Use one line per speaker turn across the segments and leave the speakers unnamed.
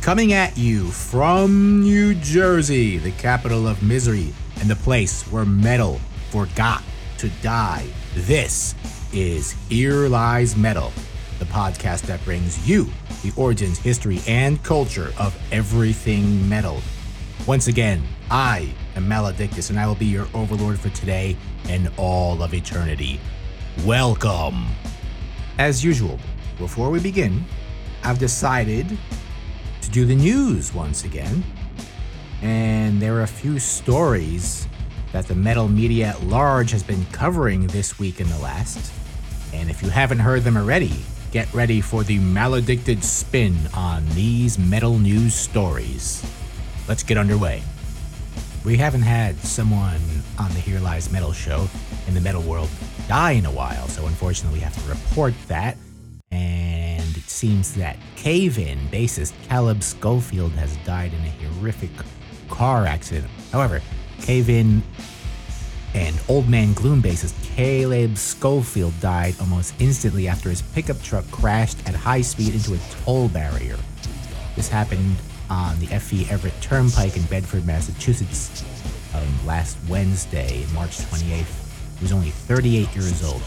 Coming at you from New Jersey, the capital of misery and the place where metal forgot to die. This is Here Lies Metal, the podcast that brings you the origins, history, and culture of everything metal. Once again, I am Maledictus, and I will be your overlord for today and all of eternity. Welcome. As usual, before we begin, I've decided do the news once again. And there are a few stories that the metal media at large has been covering this week and the last. And if you haven't heard them already, get ready for the maledicted spin on these metal news stories. Let's get underway. We haven't had someone on the Here Lies Metal show in the metal world die in a while, so unfortunately we have to report that. And it seems that Cave In bassist Caleb Schofield has died in a horrific car accident. However, Cave In and Old Man Gloom bassist Caleb Schofield died almost instantly after his pickup truck crashed at high speed into a toll barrier. This happened on the FE Everett Turnpike in Bedford, Massachusetts, um, last Wednesday, March 28th. He was only 38 years old.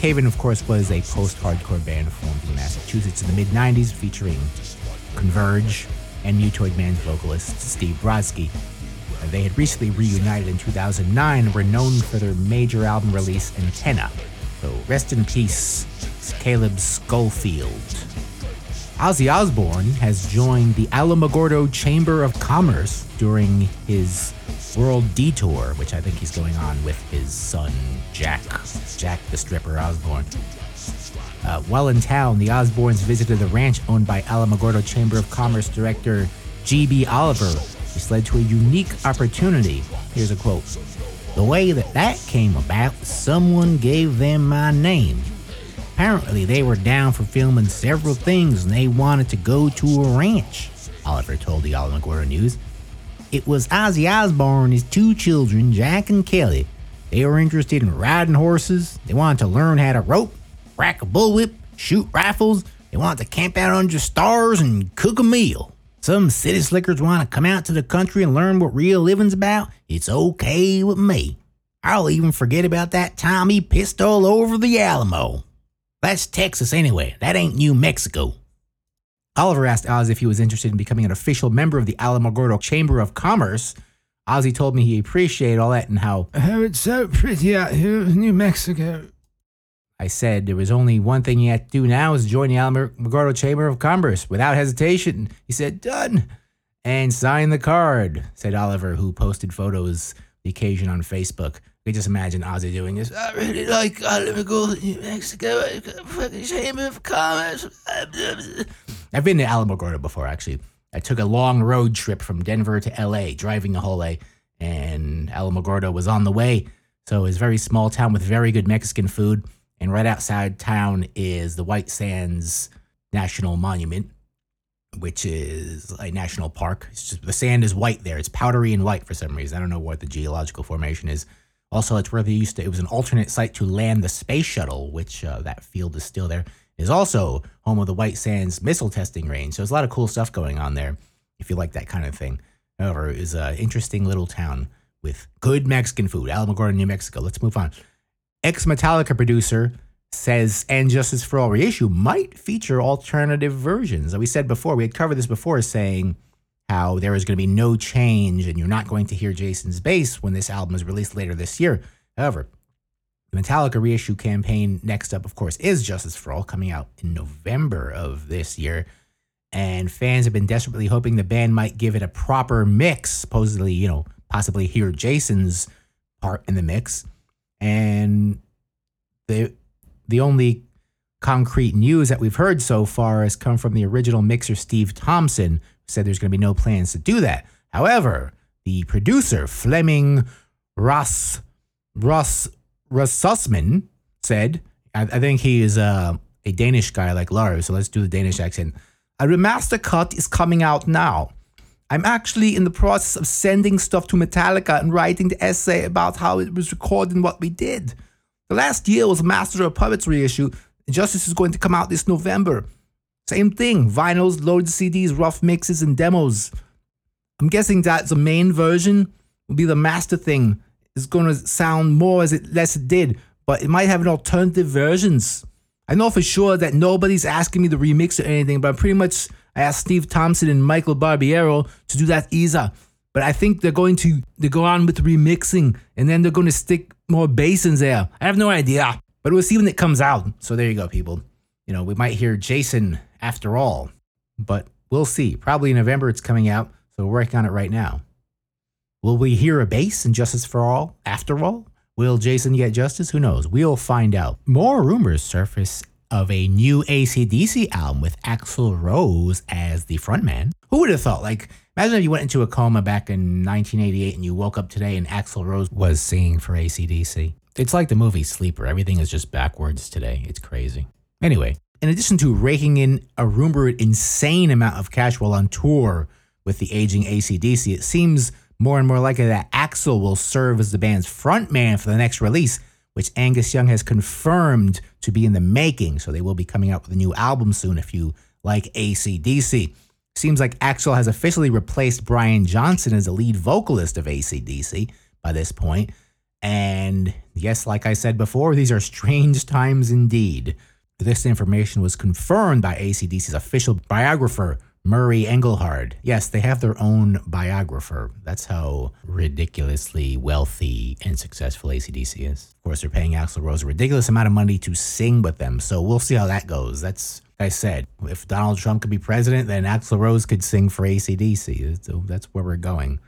Cave In, of course, was a post-hardcore band formed in Massachusetts in the mid-90s, featuring Converge and Mutoid Man's vocalist Steve Brodsky. They had recently reunited in 2009 and were known for their major album release, Antenna. So rest in peace, Caleb Schofield. Ozzy Osbourne has joined the Alamogordo Chamber of Commerce during his world detour, which I think he's going on with his son Jack, Jack the stripper Osbourne. Uh, while in town, the Osbournes visited the ranch owned by Alamogordo Chamber of Commerce director G.B. Oliver, which led to a unique opportunity. Here's a quote The way that that came about, someone gave them my name. Apparently, they were down for filming several things and they wanted to go to a ranch, Oliver told the Alamogordo News. It was Ozzy Osbourne and his two children, Jack and Kelly. They were interested in riding horses. They wanted to learn how to rope, rack a bullwhip, shoot rifles. They wanted to camp out under stars and cook a meal. Some city slickers want to come out to the country and learn what real living's about. It's okay with me. I'll even forget about that time he pissed all over the Alamo. That's Texas anyway. That ain't New Mexico. Oliver asked Oz if he was interested in becoming an official member of the Alamogordo Chamber of Commerce. Ozzy told me he appreciated all that and how
Oh, it's so pretty out here in New Mexico.
I said there was only one thing he had to do now is join the Alamogordo Chamber of Commerce without hesitation. He said, done, and sign the card, said Oliver, who posted photos the occasion on Facebook. You just imagine Ozzy doing this. I really like Alamogordo, New Mexico, fucking Chamber of Commerce. I've been to Alamogordo before, actually. I took a long road trip from Denver to LA, driving the whole way, and Alamogordo was on the way. So it's a very small town with very good Mexican food. And right outside town is the White Sands National Monument, which is a national park. Just the sand is white there. It's powdery and white for some reason. I don't know what the geological formation is. Also, it's where they used to. It was an alternate site to land the space shuttle, which uh, that field is still there. Is also home of the White Sands missile testing range. So there's a lot of cool stuff going on there. If you like that kind of thing. However, it is an interesting little town with good Mexican food. Alamogordo, New Mexico. Let's move on ex Metallica producer says and Justice for All reissue might feature alternative versions. We said before, we had covered this before, saying how there is going to be no change and you're not going to hear Jason's bass when this album is released later this year. However, the Metallica reissue campaign next up, of course, is Justice for All, coming out in November of this year. And fans have been desperately hoping the band might give it a proper mix, supposedly, you know, possibly hear Jason's part in the mix and the the only concrete news that we've heard so far has come from the original mixer Steve Thompson, who said there's going to be no plans to do that. However, the producer Flemming Ross Ross Rassussman said, I, I think he is a Danish guy like Lars, so let's do the Danish accent. A remaster cut is coming out now. I'm actually in the process of sending stuff to Metallica and writing the essay about how it was recorded and what we did. The last year was Master of Puppets reissue, Justice is going to come out this November. Same thing. Vinyls, loaded CDs, rough mixes, and demos. I'm guessing that the main version will be the master thing. It's going to sound more as it less it did, but it might have an alternative versions. I know for sure that nobody's asking me to remix or anything, but I'm pretty much I asked Steve Thompson and Michael Barbiero to do that either. But I think they're going to they go on with remixing and then they're going to stick more bass in there. I have no idea. But we'll see when it comes out. So there you go, people. You know, we might hear Jason after all. But we'll see. Probably in November it's coming out. So we're working on it right now. Will we hear a bass in Justice for All after all? Will Jason get justice? Who knows? We'll find out. More rumors surface of a new ACDC album with Axl Rose as the frontman. Who would have thought? Like, imagine if you went into a coma back in 1988 and you woke up today and Axl Rose was singing for ACDC. It's like the movie Sleeper. Everything is just backwards today. It's crazy. Anyway, in addition to raking in a rumored insane amount of cash while on tour with the aging ACDC, it seems more and more likely that Axl will serve as the band's frontman for the next release which Angus Young has confirmed to be in the making. So they will be coming out with a new album soon if you like ACDC. Seems like Axl has officially replaced Brian Johnson as the lead vocalist of ACDC by this point. And yes, like I said before, these are strange times indeed. This information was confirmed by ACDC's official biographer, Murray Engleheart. Yes, they have their own biographer. That's how ridiculously wealthy and successful ACDC is. Of course, they're paying Axl Rose a ridiculous amount of money to sing with them. So we'll see how that goes. That's, like I said, if Donald Trump could be president, then Axl Rose could sing for ACDC. So that's where we're going.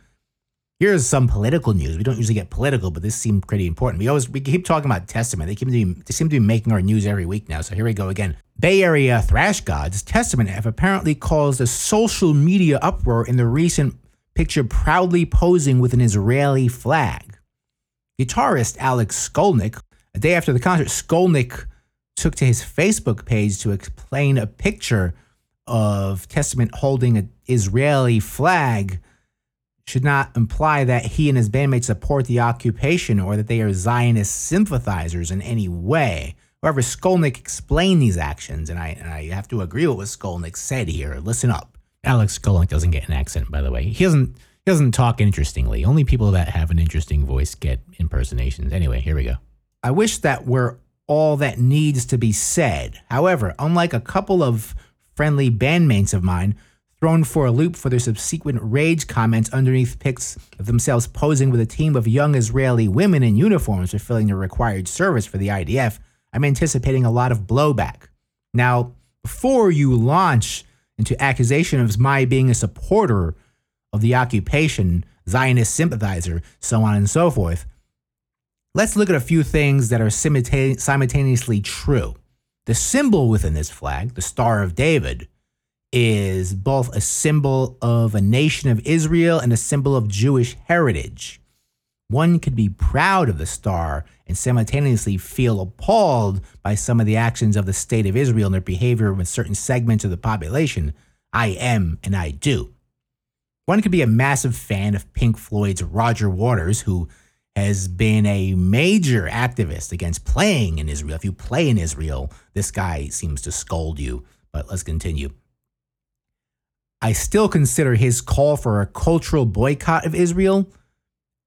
Here's some political news. We don't usually get political, but this seemed pretty important. We always we keep talking about Testament. They keep to be, they seem to be making our news every week now. So here we go again. Bay Area thrash gods Testament have apparently caused a social media uproar in the recent picture proudly posing with an Israeli flag. Guitarist Alex Skolnick, a day after the concert, Skolnick took to his Facebook page to explain a picture of Testament holding an Israeli flag should not imply that he and his bandmates support the occupation or that they are Zionist sympathizers in any way. However, Skolnick explained these actions, and I, and I have to agree with what Skolnick said here. Listen up. Alex Skolnick doesn't get an accent, by the way. He doesn't he doesn't talk interestingly. Only people that have an interesting voice get impersonations. Anyway, here we go. I wish that were all that needs to be said. However, unlike a couple of friendly bandmates of mine thrown for a loop for their subsequent rage comments underneath pics of themselves posing with a team of young Israeli women in uniforms fulfilling their required service for the IDF, I'm anticipating a lot of blowback. Now, before you launch into accusation of my being a supporter of the occupation, Zionist sympathizer, so on and so forth, let's look at a few things that are simultaneously true. The symbol within this flag, the Star of David, is both a symbol of a nation of Israel and a symbol of Jewish heritage. One could be proud of the star and simultaneously feel appalled by some of the actions of the state of Israel and their behavior with certain segments of the population. I am and I do. One could be a massive fan of Pink Floyd's Roger Waters, who has been a major activist against playing in Israel. If you play in Israel, this guy seems to scold you. But let's continue. I still consider his call for a cultural boycott of Israel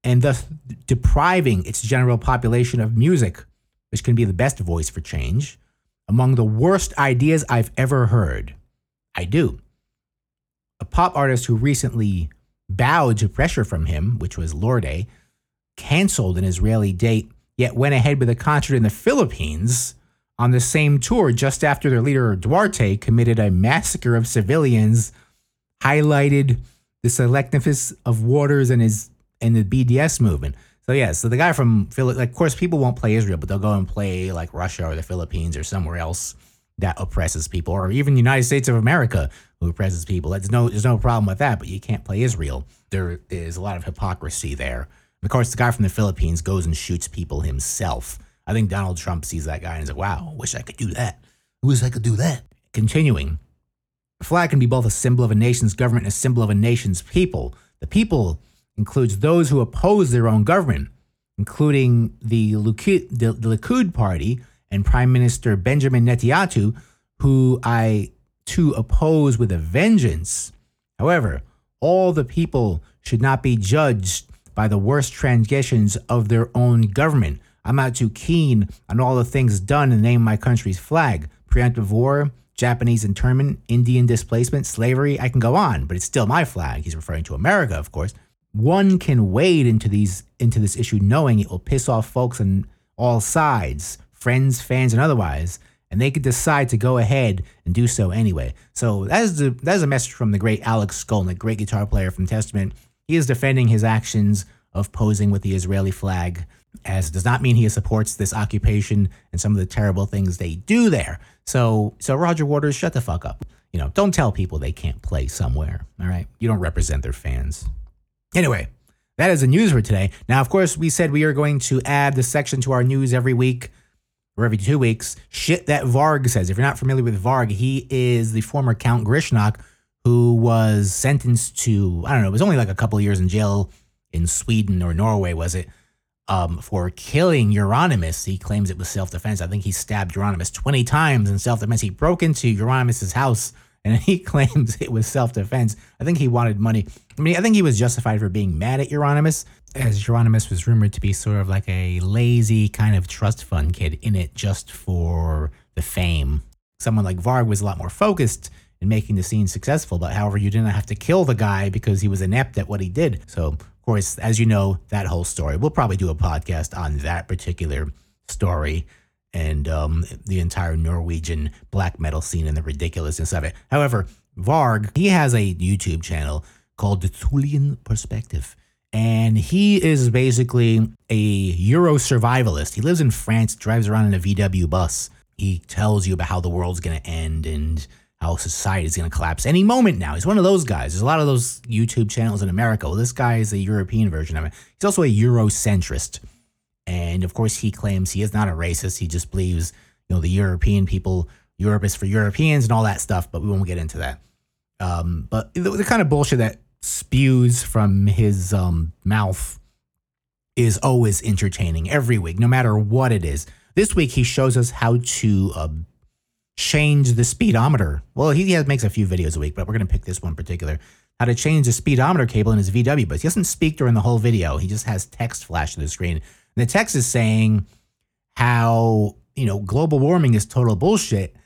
and thus depriving its general population of music, which can be the best voice for change, among the worst ideas I've ever heard. I do. A pop artist who recently bowed to pressure from him, which was Lorde, canceled an Israeli date, yet went ahead with a concert in the Philippines on the same tour just after their leader Duterte committed a massacre of civilians highlighted the selectiveness of Waters and his and the BDS movement. So yeah, so the guy from Philly, like, of course, people won't play Israel, but they'll go and play like Russia or the Philippines or somewhere else that oppresses people, or even the United States of America who oppresses people. There's no, there's no problem with that, but you can't play Israel. There is a lot of hypocrisy there. Of course, the guy from the Philippines goes and shoots people himself. I think Donald Trump sees that guy and is like, "Wow, wish I could do that. Wish I could do that." Continuing, a flag can be both a symbol of a nation's government and a symbol of a nation's people. The people includes those who oppose their own government, including the Likud, the, the Likud party and Prime Minister Benjamin Netanyahu, who I to oppose with a vengeance. However, all the people should not be judged by the worst transgressions of their own government. I'm not too keen on all the things done in the name of my country's flag. Preemptive war, Japanese internment, Indian displacement, slavery, I can go on, but it's still my flag. He's referring to America, of course. One can wade into these into this issue knowing it will piss off folks on all sides, friends, fans, and otherwise, and they could decide to go ahead and do so anyway. So that is the that is a message from the great Alex Skolnick, great guitar player from Testament. He is defending his actions of posing with the Israeli flag, as does not mean he supports this occupation and some of the terrible things they do there. So so Roger Waters, shut the fuck up. You know, don't tell people they can't play somewhere. All right, you don't represent their fans. Anyway, that is the news for today. Now, of course, we said we are going to add the section to our news every week or every two weeks. Shit that Varg says. If you're not familiar with Varg, he is the former Count Grishnackh who was sentenced to, I don't know, it was only like a couple years in jail in Sweden or Norway, was it? Um, for killing Euronymous. He claims it was self defense. I think he stabbed Euronymous 20 times in self defense. He broke into Euronymous' house and he claims it was self defense. I think he wanted money. I mean, I think he was justified for being mad at Euronymous, as Euronymous was rumored to be sort of like a lazy kind of trust fund kid in it just for the fame. Someone like Varg was a lot more focused in making the scene successful, but however, you didn't have to kill the guy because he was inept at what he did. So, course, as you know, that whole story, we'll probably do a podcast on that particular story and um, the entire Norwegian black metal scene and the ridiculousness of it. However, Varg, he has a YouTube channel called The Thulean Perspective. And he is basically a Euro survivalist. He lives in France, drives around in a VW bus. He tells you about how the world's going to end and how society is going to collapse any moment now. He's one of those guys. There's a lot of those YouTube channels in America. Well, this guy is a European version of it. He's also a Eurocentrist. And of course, he claims he is not a racist. He just believes, you know, the European people, Europe is for Europeans and all that stuff, but we won't get into that. Um, but the, the, kind of bullshit that spews from his um, mouth is always entertaining every week, no matter what it is. This week, he shows us how to uh, change the speedometer. Well, he has, makes a few videos a week, but we're going to pick this one particular. How to change the speedometer cable in his VW, but he doesn't speak during the whole video. He just has text flash to the screen And the text is saying how, you know, global warming is total bullshit.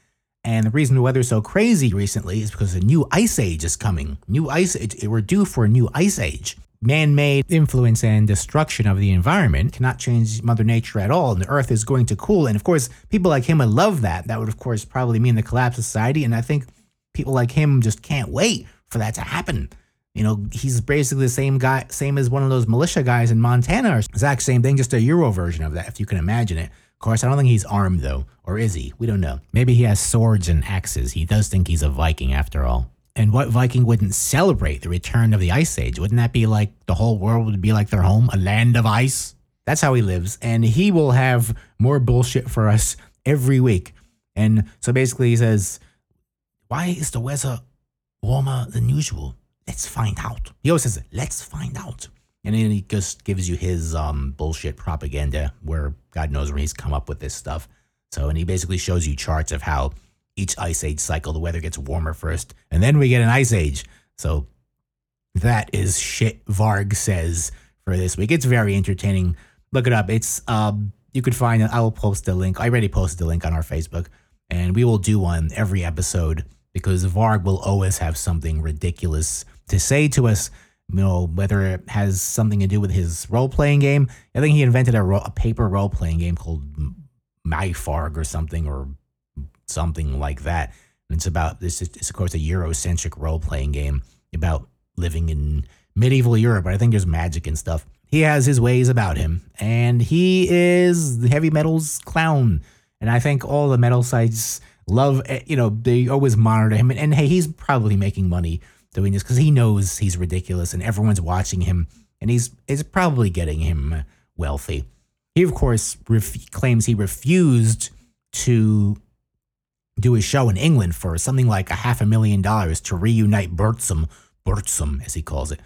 And the reason the weather's so crazy recently is because a new ice age is coming. New ice age, we're due for a new ice age. Man made influence and destruction of the environment cannot change Mother Nature at all, and the earth is going to cool. And of course, people like him would love that. That would, of course, probably mean the collapse of society. And I think people like him just can't wait for that to happen. You know, he's basically the same guy, same as one of those militia guys in Montana, or exact same thing, just a Euro version of that, if you can imagine it. Of course, I don't think he's armed though, or is he? We don't know. Maybe he has swords and axes. He does think he's a Viking after all. And what Viking wouldn't celebrate the return of the Ice Age? Wouldn't that be like the whole world would be like their home, a land of ice? That's how he lives, and he will have more bullshit for us every week. And so basically, he says, "Why is the weather warmer than usual?" let's find out. He always says, let's find out. And then he just gives you his um, bullshit propaganda where God knows where he's come up with this stuff. So, and he basically shows you charts of how each ice age cycle, the weather gets warmer first, and then we get an ice age. So, that is shit Varg says for this week. It's very entertaining. Look it up. It's, um, you could find it. I will post the link. I already posted the link on our Facebook, and we will do one every episode because Varg will always have something ridiculous to say to us, you know, whether it has something to do with his role playing game. I think he invented a, ro- a paper role playing game called My MYFAROG or something or something like that. And it's about this. It's of course a Eurocentric role playing game about living in medieval Europe. But I think there's magic and stuff. He has his ways about him, and he is the heavy metal's clown. And I think all the metal sites love, eh, you know, they always monitor him. And, and hey, he's probably making money doing this because he knows he's ridiculous and everyone's watching him and he's is probably getting him wealthy. He of course ref- claims he refused to do a show in England for something like a half a million dollars to reunite Burzum, Burzum as he calls it.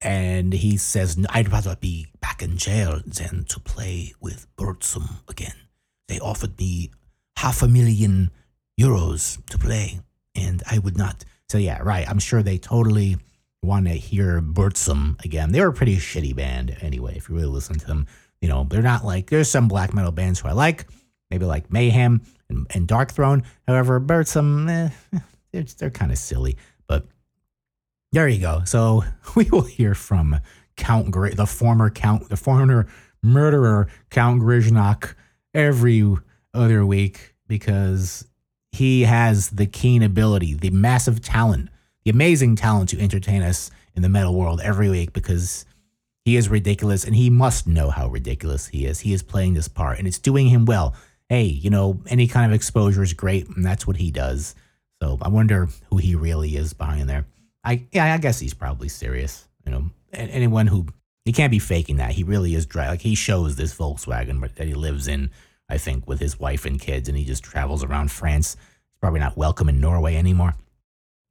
And he says, I'd rather be back in jail than to play with Burzum again. They offered me half a million euros to play and I would not. So yeah, right. I'm sure they totally want to hear Burzum again. They were a pretty shitty band anyway. If you really listen to them, you know they're not like there's some black metal bands who I like, maybe like Mayhem and, and Darkthrone. However, Burzum, eh, they're, they're kind of silly. But there you go. So we will hear from Count Gri- the former Count, the former murderer Count Grishnackh every other week because he has the keen ability, the massive talent, the amazing talent to entertain us in the metal world every week because he is ridiculous and he must know how ridiculous he is. He is playing this part and it's doing him well. Hey, you know, any kind of exposure is great and that's what he does. So I wonder who he really is behind there. I yeah, I guess he's probably serious. You know, anyone who he can't be faking that. He really is dry. Like he shows this Volkswagen that he lives in, I think, with his wife and kids, and he just travels around France. He's probably not welcome in Norway anymore.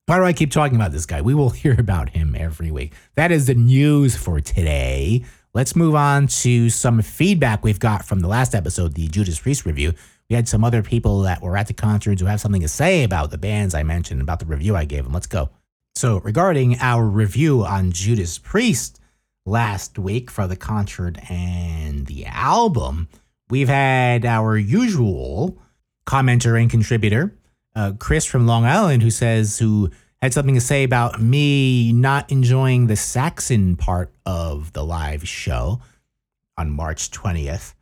Why do I keep talking about this guy? We will hear about him every week. That is the news for today. Let's move on to some feedback we've got from the last episode, the Judas Priest review. We had some other people that were at the concerts who have something to say about the bands I mentioned, about the review I gave them. Let's go. So, regarding our review on Judas Priest last week for the concert and the album, we've had our usual commenter and contributor, uh, Chris from Long Island, who says, who had something to say about me not enjoying the Saxon part of the live show on March 20th.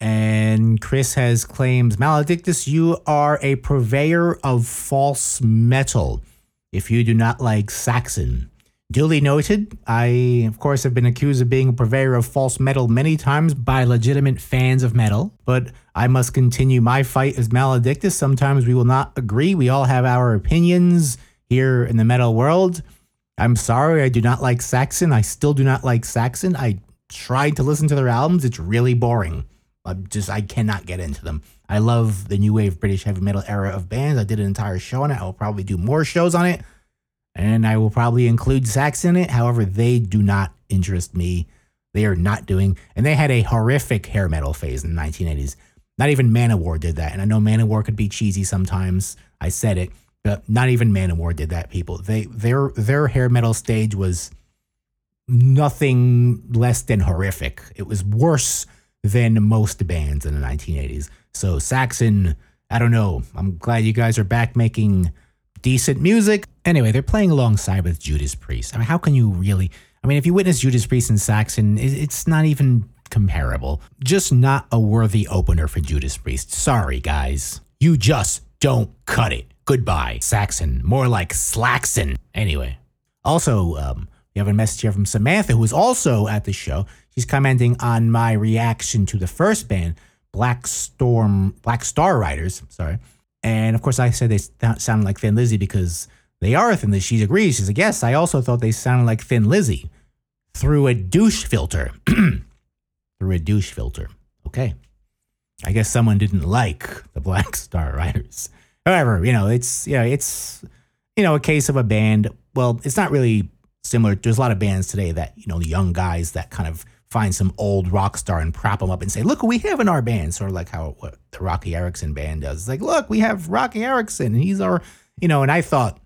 And Chris has claimed, Maledictus, you are a purveyor of false metal if you do not like Saxon. Duly noted, I, of course, have been accused of being a purveyor of false metal many times by legitimate fans of metal, but I must continue my fight as Maledictus. Sometimes we will not agree. We all have our opinions here in the metal world. I'm sorry, I do not like Saxon. I still do not like Saxon. I tried to listen to their albums. It's really boring. I just, I cannot get into them. I love the new wave British heavy metal era of bands. I did an entire show on it. I will probably do more shows on it. And I will probably include Saxon in it. However, they do not interest me. They are not doing, and they had a horrific hair metal phase in the 1980s. Not even Manowar did that. And I know Manowar could be cheesy sometimes. I said it, Uh, not even Manowar did that, people. They their their hair metal stage was nothing less than horrific. It was worse than most bands in the 1980s. So Saxon, I don't know. I'm glad you guys are back making decent music. Anyway, they're playing alongside with Judas Priest. I mean, how can you really? I mean, if you witness Judas Priest and Saxon, it's not even comparable. Just not a worthy opener for Judas Priest. Sorry, guys. You just don't cut it. Goodbye, Saxon. More like Slaxon. Anyway. Also, um, we have a message here from Samantha, who was also at the show. She's commenting on my reaction to the first band, Black Storm, Black Star Riders. Sorry. And of course, I said they sounded like Thin Lizzy because they are Thin Lizzy. She agrees. She's like, yes, I also thought they sounded like Thin Lizzy through a douche filter. through a douche filter. Okay. I guess someone didn't like the Black Star Riders. However, you know, it's yeah, it's you know, a case of a band. Well, it's not really similar. There's a lot of bands today that, you know, young guys that kind of find some old rock star and prop them up and say, look what we have in our band. Sort of like how what the Roky Erickson band does. It's like, look, we have Roky Erickson and he's our, you know, and I thought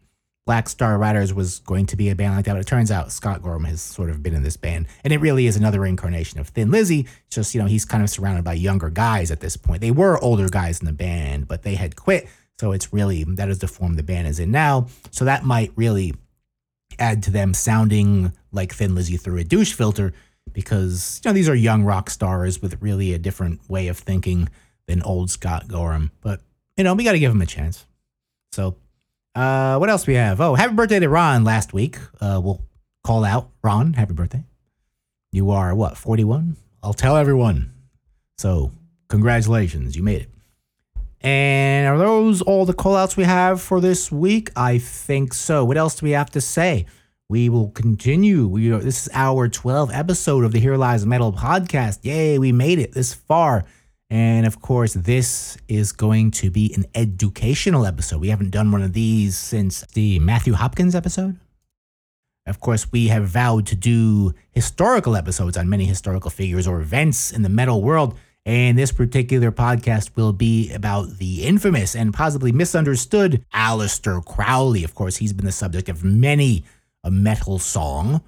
Black Star Riders was going to be a band like that, but it turns out Scott Gorham has sort of been in this band. And it really is another incarnation of Thin Lizzy. Just, you know, he's kind of surrounded by younger guys at this point. They were older guys in the band, but they had quit. So it's really, that is the form the band is in now. So that might really add to them sounding like Thin Lizzy through a douche filter because you know these are young rock stars with really a different way of thinking than old Scott Gorham. But you know we got to give him a chance. So uh, what else we have? Oh, happy birthday to Ron last week. Uh, we'll call out Ron. Happy birthday. You are what 41? I'll tell everyone. So congratulations, you made it. And are those all the callouts we have for this week? I think so. What else do we have to say? we will continue. We are, this is our 12th episode of the Here Lies Metal podcast. Yay, we made it this far. And of course, this is going to be an educational episode. We haven't done one of these since the Matthew Hopkins episode. Of course, we have vowed to do historical episodes on many historical figures or events in the metal world. And this particular podcast will be about the infamous and possibly misunderstood Aleister Crowley. Of course, he's been the subject of many a metal song.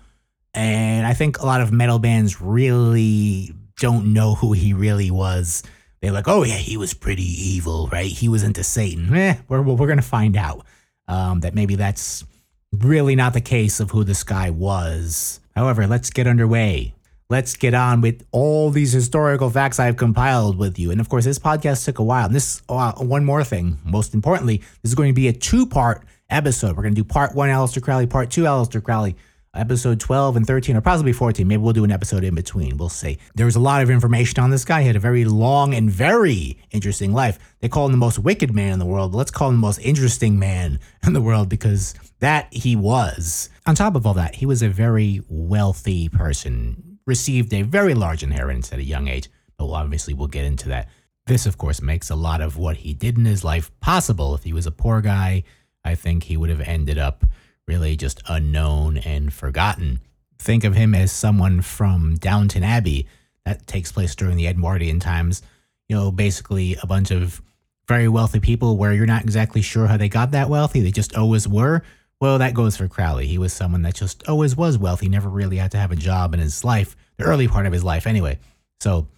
And I think a lot of metal bands really don't know who he really was. They're like, oh, yeah, he was pretty evil, right? He was into Satan. Eh, we're, we're going to find out um, that maybe that's really not the case of who this guy was. However, let's get underway. Let's get on with all these historical facts I've compiled with you. And of course, this podcast took a while. And this, uh, one more thing, most importantly, this is going to be a two part episode. We're going to do part one, Aleister Crowley, part two, Aleister Crowley episode 12 and 13 or possibly 14 maybe we'll do an episode in between. We'll see. There was a lot of information on this guy. He had a very long and very interesting life. They call him the most wicked man in the world let's call him the most interesting man in the world because that he was. On top of all that he was a very wealthy person received a very large inheritance at a young age but obviously we'll get into that this of course makes a lot of what he did in his life possible if he was a poor guy i think he would have ended up really just unknown and forgotten. Think of him as someone from Downton Abbey that takes place during the Edwardian times. You know, basically a bunch of very wealthy people where you're not exactly sure how they got that wealthy. They just always were. Well, that goes for Crowley. He was someone that just always was wealthy, never really had to have a job in his life, the early part of his life anyway. So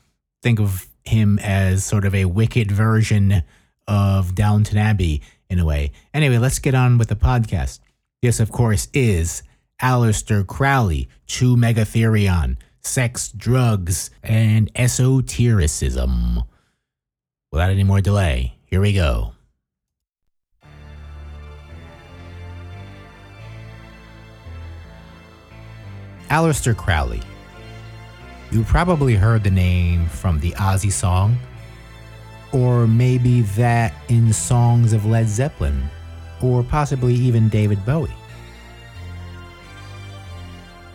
think of him as sort of a wicked version of Downton Abbey in a way. Anyway, let's get on with the podcast. This, of course, is Aleister Crowley, To Mega Therion, Sex, Drugs, and Esotericism. Without any more delay, here we go. Aleister Crowley. You probably heard the name from the Ozzy song, or maybe that in songs of Led Zeppelin or possibly even David Bowie.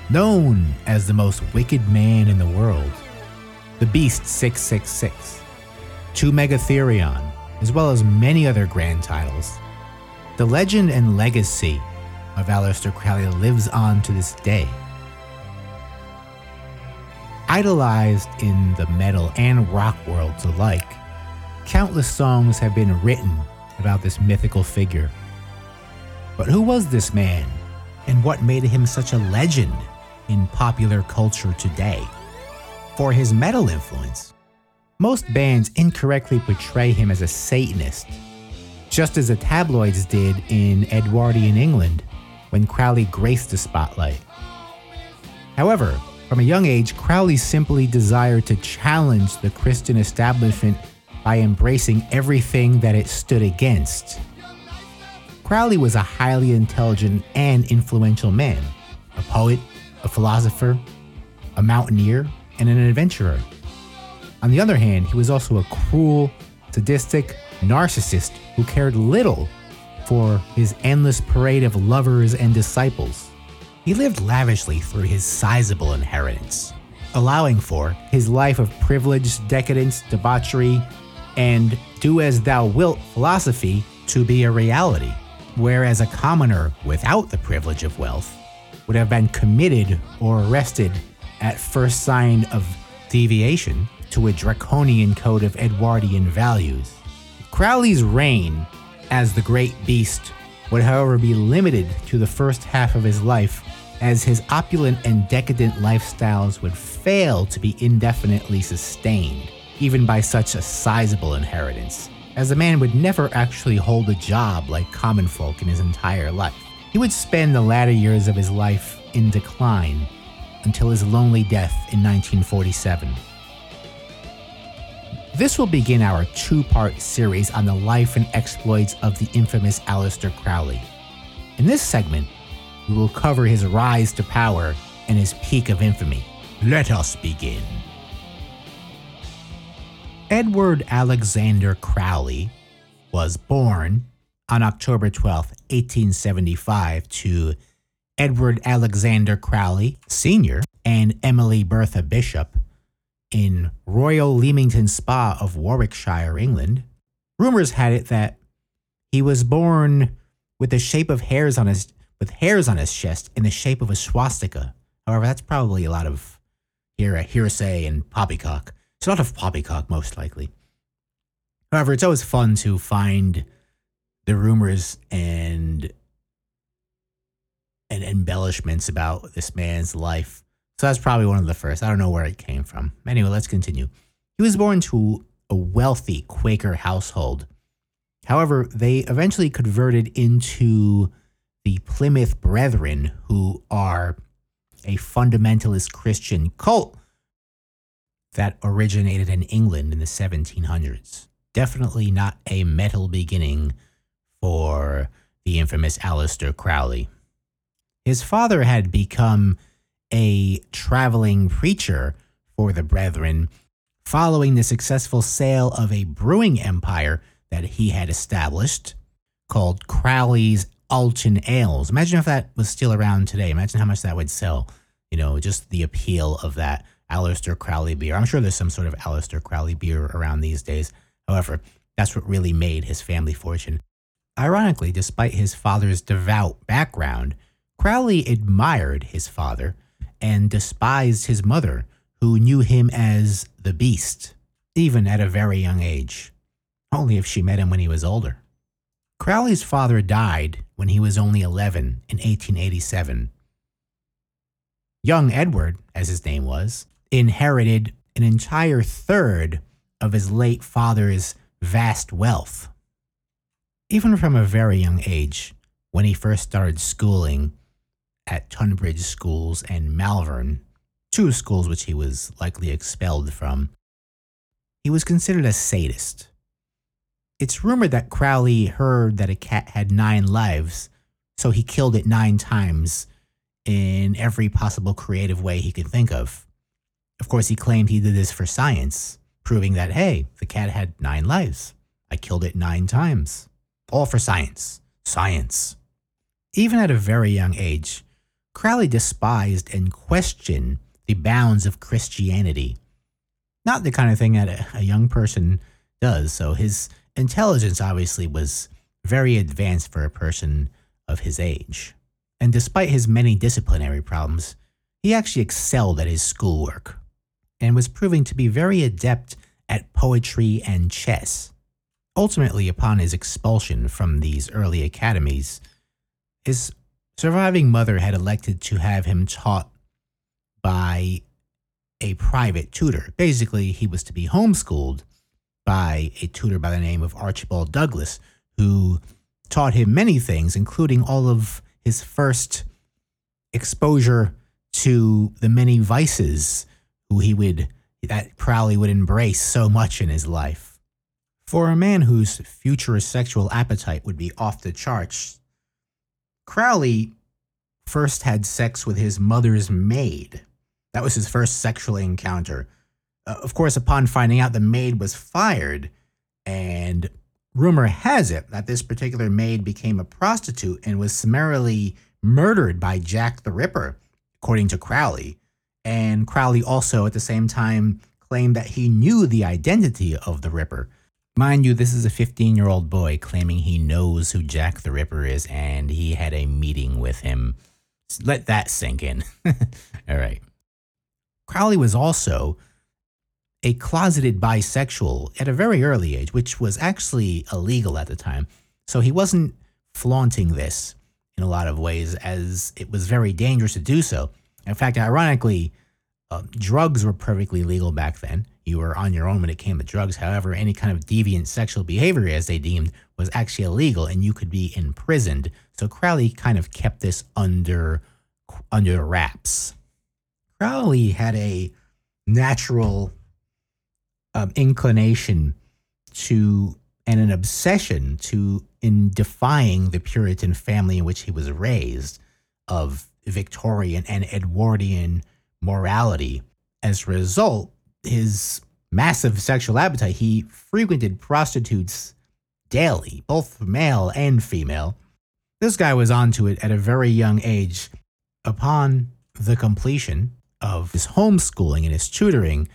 Known as the most wicked man in the world, the Beast 666, To Mega Therion, as well as many other grand titles, the legend and legacy of Aleister Crowley lives on to this day. Idolized in the metal and rock worlds alike, countless songs have been written about this mythical figure but who was this man, and what made him such a legend in popular culture today? For his metal influence, most bands incorrectly portray him as a Satanist, just as the tabloids did in Edwardian England when Crowley graced the spotlight. However, from a young age, Crowley simply desired to challenge the Christian establishment by embracing everything that it stood against Crowley was a highly intelligent and influential man a poet, a philosopher, a mountaineer, and an adventurer. On the other hand, he was also a cruel, sadistic narcissist who cared little for his endless parade of lovers and disciples. He lived lavishly through his sizable inheritance, allowing for his life of privilege, decadence, debauchery, and do as thou wilt philosophy to be a reality whereas a commoner without the privilege of wealth would have been committed or arrested at first sign of deviation to a draconian code of Edwardian values. Crowley's reign as the Great Beast would, however, be limited to the first half of his life, as his opulent and decadent lifestyles would fail to be indefinitely sustained, even by such a sizable inheritance as the man would never actually hold a job like common folk in his entire life. He would spend the latter years of his life in decline until his lonely death in 1947. This will begin our two part series on the life and exploits of the infamous Aleister Crowley. In this segment, we will cover his rise to power and his peak of infamy. Let us begin. Edward Alexander Crowley was born on October 12, 1875, to Edward Alexander Crowley Sr. and Emily Bertha Bishop in Royal Leamington Spa of Warwickshire, England. Rumors had it that he was born with the shape of hairs on his with hairs on his chest in the shape of a swastika. However, that's probably a lot of hearsay and poppycock. It's a lot of poppycock, most likely. However, it's always fun to find the rumors and and embellishments about this man's life. So that's probably one of the first. I don't know where it came from. Anyway, let's continue. He was born to a wealthy Quaker household. However, they eventually converted into the Plymouth Brethren, who are a fundamentalist Christian cult that originated in England in the 1700s. Definitely not a metal beginning for the infamous Aleister Crowley. His father had become a traveling preacher for the Brethren following the successful sale of a brewing empire that he had established called Crowley's Alton Ales. Imagine if that was still around today. Imagine how much that would sell. You know, just the appeal of that Aleister Crowley beer. I'm sure there's some sort of Aleister Crowley beer around these days. However, that's what really made his family fortune. Ironically, despite his father's devout background, Crowley admired his father and despised his mother, who knew him as the beast, even at a very young age, only if she met him when he was older. Crowley's father died when he was only 11 in 1887. Young Edward, as his name was, inherited an entire third of his late father's vast wealth. Even from a very young age, when he first started schooling at Tonbridge Schools and Malvern, two schools which he was likely expelled from, he was considered a sadist. It's rumored that Crowley heard that a cat had nine lives, so he killed it nine times in every possible creative way he could think of. Of course, he claimed he did this for science, proving that, hey, the cat had nine lives. I killed it nine times. All for science. Science. Even at a very young age, Crowley despised and questioned the bounds of Christianity. Not the kind of thing that a, a young person does, so his intelligence obviously was very advanced for a person of his age. And despite his many disciplinary problems, he actually excelled at his schoolwork and was proving to be very adept at poetry and chess. Ultimately, upon his expulsion from these early academies, his surviving mother had elected to have him taught by a private tutor. Basically, he was to be homeschooled by a tutor by the name of Archibald Douglas, who taught him many things, including all of his first exposure to the many vices who he would that Crowley would embrace so much in his life. For a man whose future sexual appetite would be off the charts, Crowley first had sex with his mother's maid. That was his first sexual encounter. Uh, of course, upon finding out the maid was fired, and rumor has it that this particular maid became a prostitute and was summarily murdered by Jack the Ripper, according to Crowley. And Crowley also, at the same time, claimed that he knew the identity of the Ripper. Mind you, this is a 15 year old boy claiming he knows who Jack the Ripper is and he had a meeting with him. Let that sink in. All right. Crowley was also a closeted bisexual at a very early age, which was actually illegal at the time. So he wasn't flaunting this in a lot of ways, as it was very dangerous to do so. In fact, ironically, uh, drugs were perfectly legal back then you were on your own when it came to drugs. However, any kind of deviant sexual behavior, as they deemed, was actually illegal and you could be imprisoned. So Crowley kind of kept this under under wraps. Crowley had a natural um, inclination to and an obsession to in defying the Puritan family in which he was raised of Victorian and Edwardian morality. As a result, his massive sexual appetite, he frequented prostitutes daily, both male and female. This guy was onto it at a very young age. Upon the completion of his homeschooling and his tutoring,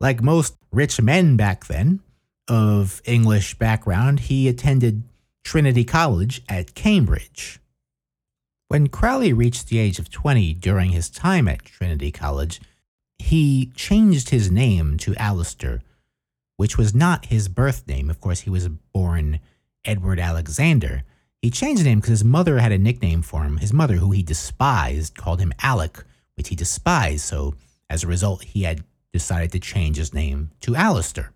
like most rich men back then of English background, he attended Trinity College at Cambridge. When Crowley reached the age of 20 during his time at Trinity College, he changed his name to Aleister, which was not his birth name. Of course, he was born Edward Alexander. He changed the name because his mother had a nickname for him. His mother, who he despised, called him Alec, which he despised. So as a result, he had decided to change his name to Aleister.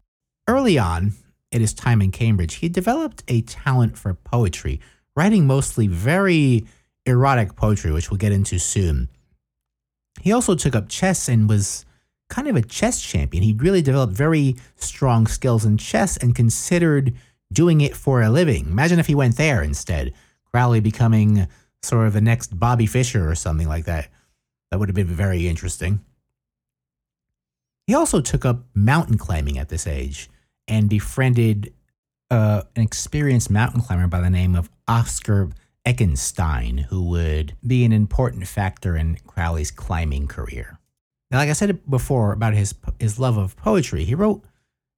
Early on, in his time in Cambridge, he developed a talent for poetry, writing mostly very erotic poetry, which we'll get into soon. He also took up chess and was kind of a chess champion. He really developed very strong skills in chess and considered doing it for a living. Imagine if he went there instead, Crowley becoming sort of the next Bobby Fischer or something like that. That would have been very interesting. He also took up mountain climbing at this age and befriended uh, an experienced mountain climber by the name of Oscar Eckenstein, who would be an important factor in Crowley's climbing career. Now, like I said before about his his love of poetry, he wrote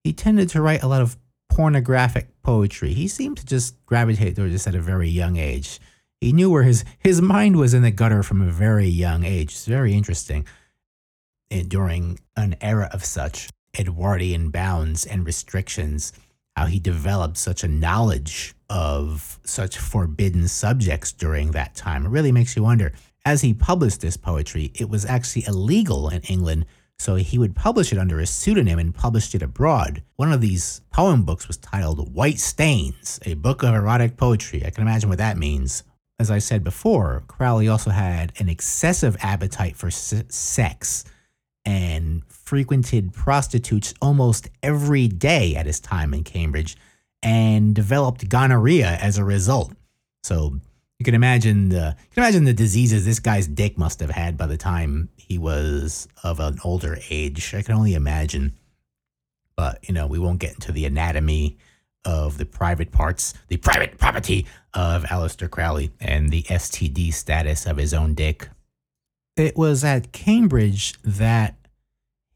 he tended to write a lot of pornographic poetry. He seemed to just gravitate towards this at a very young age. He knew where his his mind was in the gutter from a very young age. It's very interesting. And during an era of such Edwardian bounds and restrictions, how he developed such a knowledge of such forbidden subjects during that time. It really makes you wonder. As he published this poetry, it was actually illegal in England, so he would publish it under a pseudonym and published it abroad. One of these poem books was titled White Stains, a book of erotic poetry. I can imagine what that means. As I said before, Crowley also had an excessive appetite for sex and frequented prostitutes almost every day at his time in Cambridge and developed gonorrhea as a result. So you can imagine the you can imagine the diseases this guy's dick must have had by the time he was of an older age. I can only imagine. But you know, we won't get into the anatomy of the private parts, the private property of Aleister Crowley, and the STD status of his own dick. It was at Cambridge that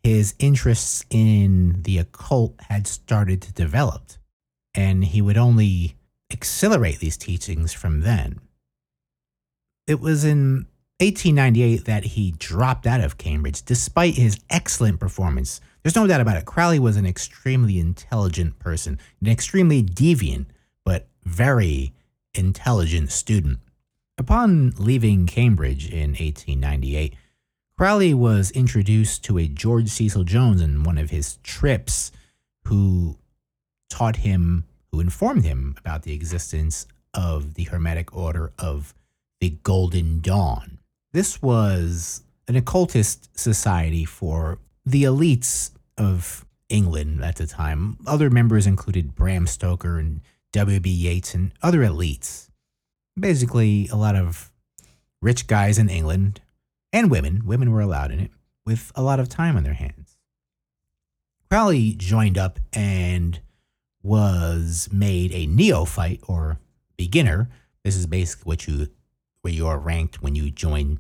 his interests in the occult had started to develop, and he would only accelerate these teachings from then. It was in 1898 that he dropped out of Cambridge despite his excellent performance. There's no doubt about it. Crowley was an extremely intelligent person, an extremely deviant, but very intelligent student. Upon leaving Cambridge in 1898, Crowley was introduced to a George Cecil Jones in one of his trips, who taught him, who informed him about the existence of the Hermetic Order of the Golden Dawn. This was an occultist society for the elites of England at the time. Other members included Bram Stoker and W.B. Yeats and other elites. Basically, a lot of rich guys in England and women, women were allowed in it, with a lot of time on their hands. Crowley joined up and was made a neophyte or beginner. This is basically what you where you are ranked when you join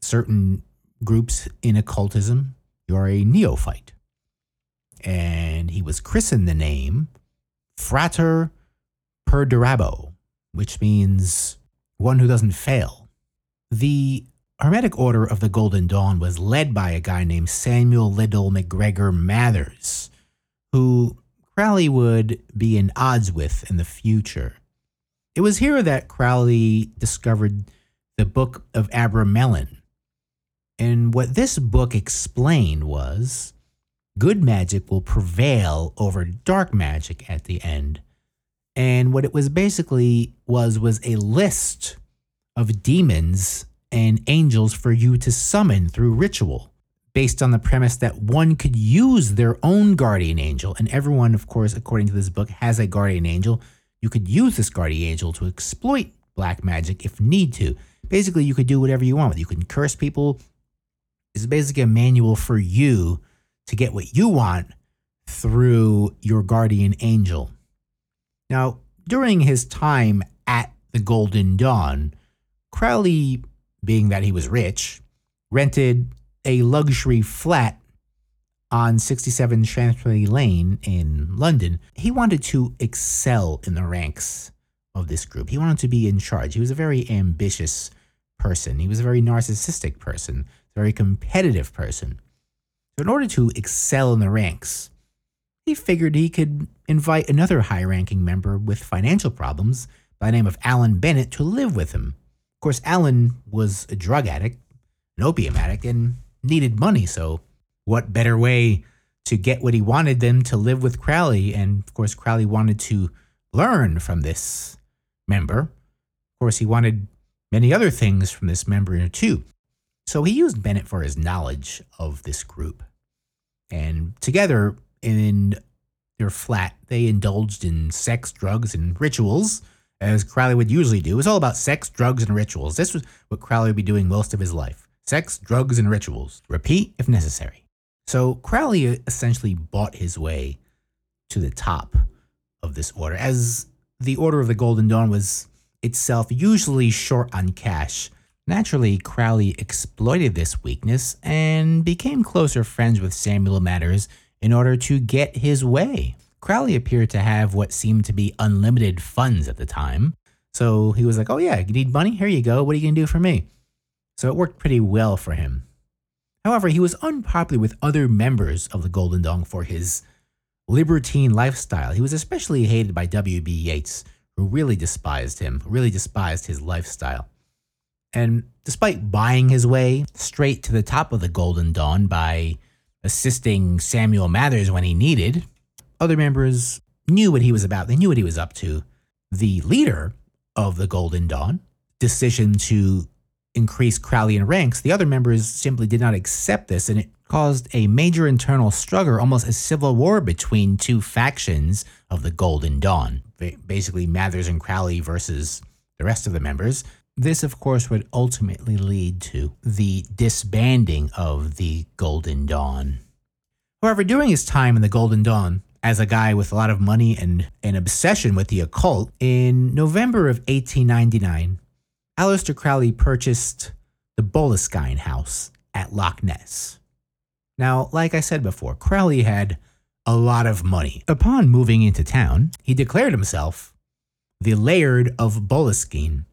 certain groups in occultism. You are a neophyte. And he was christened the name Frater Perdurabo, which means one who doesn't fail. The Hermetic Order of the Golden Dawn was led by a guy named Samuel Liddell MacGregor Mathers, who Crowley would be in odds with in the future. It was here that Crowley discovered the Book of Abramelin. And what this book explained was good magic will prevail over dark magic at the end. And what it was basically was was a list of demons and angels for you to summon through ritual, based on the premise that one could use their own guardian angel. And everyone, of course, according to this book, has a guardian angel. You could use this guardian angel to exploit black magic if need to. Basically, you could do whatever you want. You can curse people. It's basically a manual for you to get what you want through your guardian angel. Now, during his time at the Golden Dawn, Crowley being that he was rich, rented a luxury flat on 67 Chancery Lane in London. He wanted to excel in the ranks of this group. He wanted to be in charge. He was a very ambitious person. He was a very narcissistic person, a very competitive person. So, in order to excel in the ranks, he figured he could invite another high ranking member with financial problems by the name of Alan Bennett to live with him. Of course, Alan was a drug addict, an opium addict, and needed money, so what better way to get what he wanted than to live with Crowley? And of course, Crowley wanted to learn from this member. Of course, he wanted many other things from this member too. So he used Bennett for his knowledge of this group. And together in their flat, they indulged in sex, drugs, and rituals, as Crowley would usually do. It was all about sex, drugs, and rituals. This was what Crowley would be doing most of his life sex, drugs, and rituals. Repeat if necessary. So Crowley essentially bought his way to the top of this order, as the Order of the Golden Dawn was itself usually short on cash. Naturally, Crowley exploited this weakness and became closer friends with Samuel Mathers in order to get his way. Crowley appeared to have what seemed to be unlimited funds at the time. So he was like, Oh, yeah, you need money? Here you go. What are you going to do for me? So it worked pretty well for him. However, he was unpopular with other members of the Golden Dawn for his libertine lifestyle. He was especially hated by W.B. Yeats, who really despised him, really despised his lifestyle. And despite buying his way straight to the top of the Golden Dawn by assisting Samuel Mathers when he needed, other members knew what he was about. They knew what he was up to. The leader of the Golden Dawn decision to increase Crowleyan ranks, the other members simply did not accept this, and it caused a major internal struggle, almost a civil war between two factions of the Golden Dawn. Basically, Mathers and Crowley versus the rest of the members. This, of course, would ultimately lead to the disbanding of the Golden Dawn. However, during his time in the Golden Dawn, as a guy with a lot of money and an obsession with the occult, in November of 1899, Aleister Crowley purchased the Boleskine House at Loch Ness. Now, like I said before, Crowley had a lot of money. Upon moving into town, he declared himself the Laird of Boleskine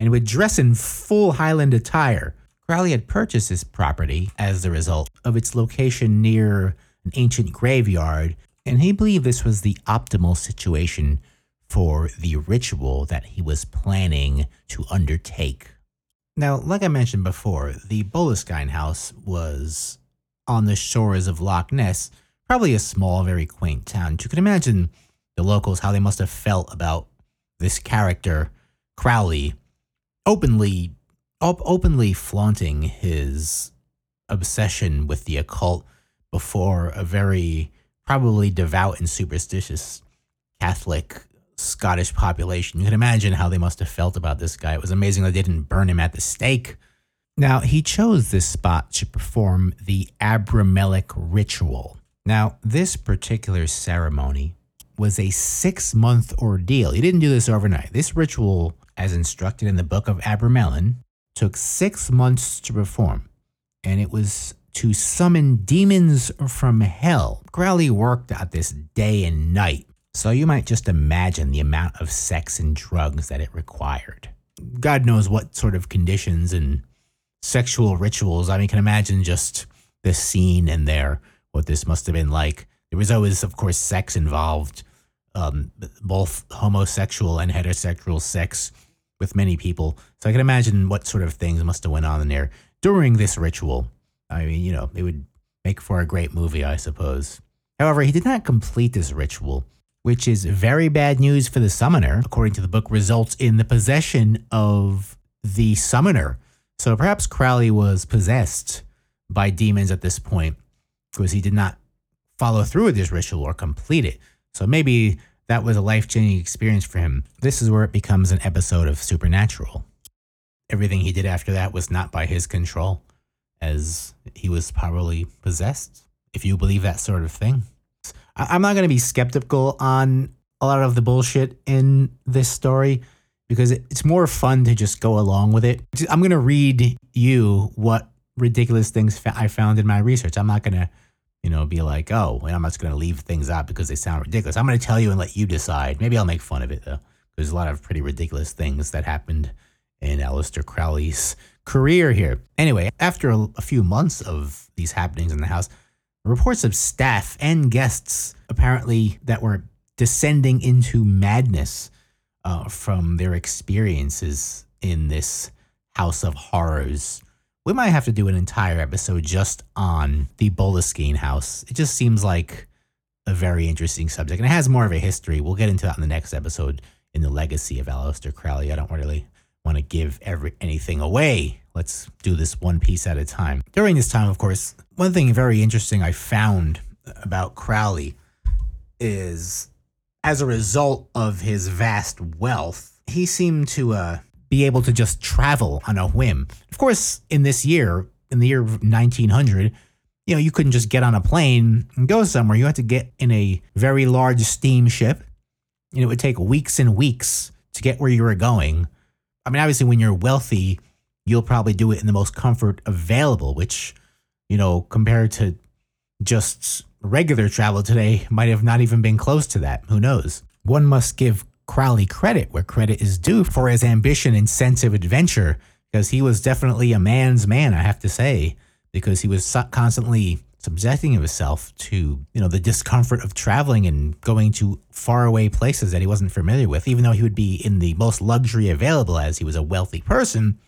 and would dress in full Highland attire. Crowley had purchased this property as the result of its location near an ancient graveyard, and he believed this was the optimal situation for the ritual that he was planning to undertake. Now, like I mentioned before, the Boleskine house was on the shores of Loch Ness, probably a small, very quaint town. You can imagine the locals how they must have felt about this character, Crowley, openly op- openly flaunting his obsession with the occult before a very probably devout and superstitious Catholic Scottish population. You can imagine how they must have felt about this guy. It was amazing they didn't burn him at the stake. Now, he chose this spot to perform the Abramelin ritual. Now, this particular ceremony was a six month ordeal. He didn't do this overnight. This ritual, as instructed in the book of Abramelin, took six months to perform, and it was to summon demons from hell. Crowley worked at this day and night so you might just imagine the amount of sex and drugs that it required. God knows what sort of conditions and sexual rituals. I mean, can imagine just the scene in there, what this must have been like. There was always, of course, sex involved, um, both homosexual and heterosexual sex with many people. So I can imagine what sort of things must have went on in there during this ritual. I mean, you know, it would make for a great movie, I suppose. However, he did not complete this ritual which is very bad news for the summoner, according to the book, results in the possession of the summoner. So perhaps Crowley was possessed by demons at this point because he did not follow through with this ritual or complete it. So maybe that was a life changing experience for him. This is where it becomes an episode of Supernatural. Everything he did after that was not by his control, as he was probably possessed, if you believe that sort of thing. I'm not going to be skeptical on a lot of the bullshit in this story because it's more fun to just go along with it. I'm going to read you what ridiculous things I found in my research. I'm not going to, you know, be like, oh, I'm just going to leave things out because they sound ridiculous. I'm going to tell you and let you decide. Maybe I'll make fun of it though. There's a lot of pretty ridiculous things that happened in Aleister Crowley's career here. Anyway, after a, a few months of these happenings in the house, reports of staff and guests apparently that were descending into madness uh, from their experiences in this house of horrors. We might have to do an entire episode just on the Boleskine house. It just seems like a very interesting subject, and it has more of a history. We'll get into that in the next episode in the legacy of Aleister Crowley. I don't really want to give every anything away. Let's do this one piece at a time. During this time, of course, one thing very interesting I found about Crowley is as a result of his vast wealth, he seemed to uh, be able to just travel on a whim. Of course, in this year, in the year 1900, you know, you couldn't just get on a plane and go somewhere. You had to get in a very large steamship, and it would take weeks and weeks to get where you were going. I mean, obviously, when you're wealthy, you'll probably do it in the most comfort available, which, you know, compared to just regular travel today, might have not even been close to that. Who knows? One must give Crowley credit where credit is due for his ambition and sense of adventure, because he was definitely a man's man, I have to say, because he was constantly subjecting himself to you know the discomfort of traveling and going to faraway places that he wasn't familiar with. Even though he would be in the most luxury available as he was a wealthy person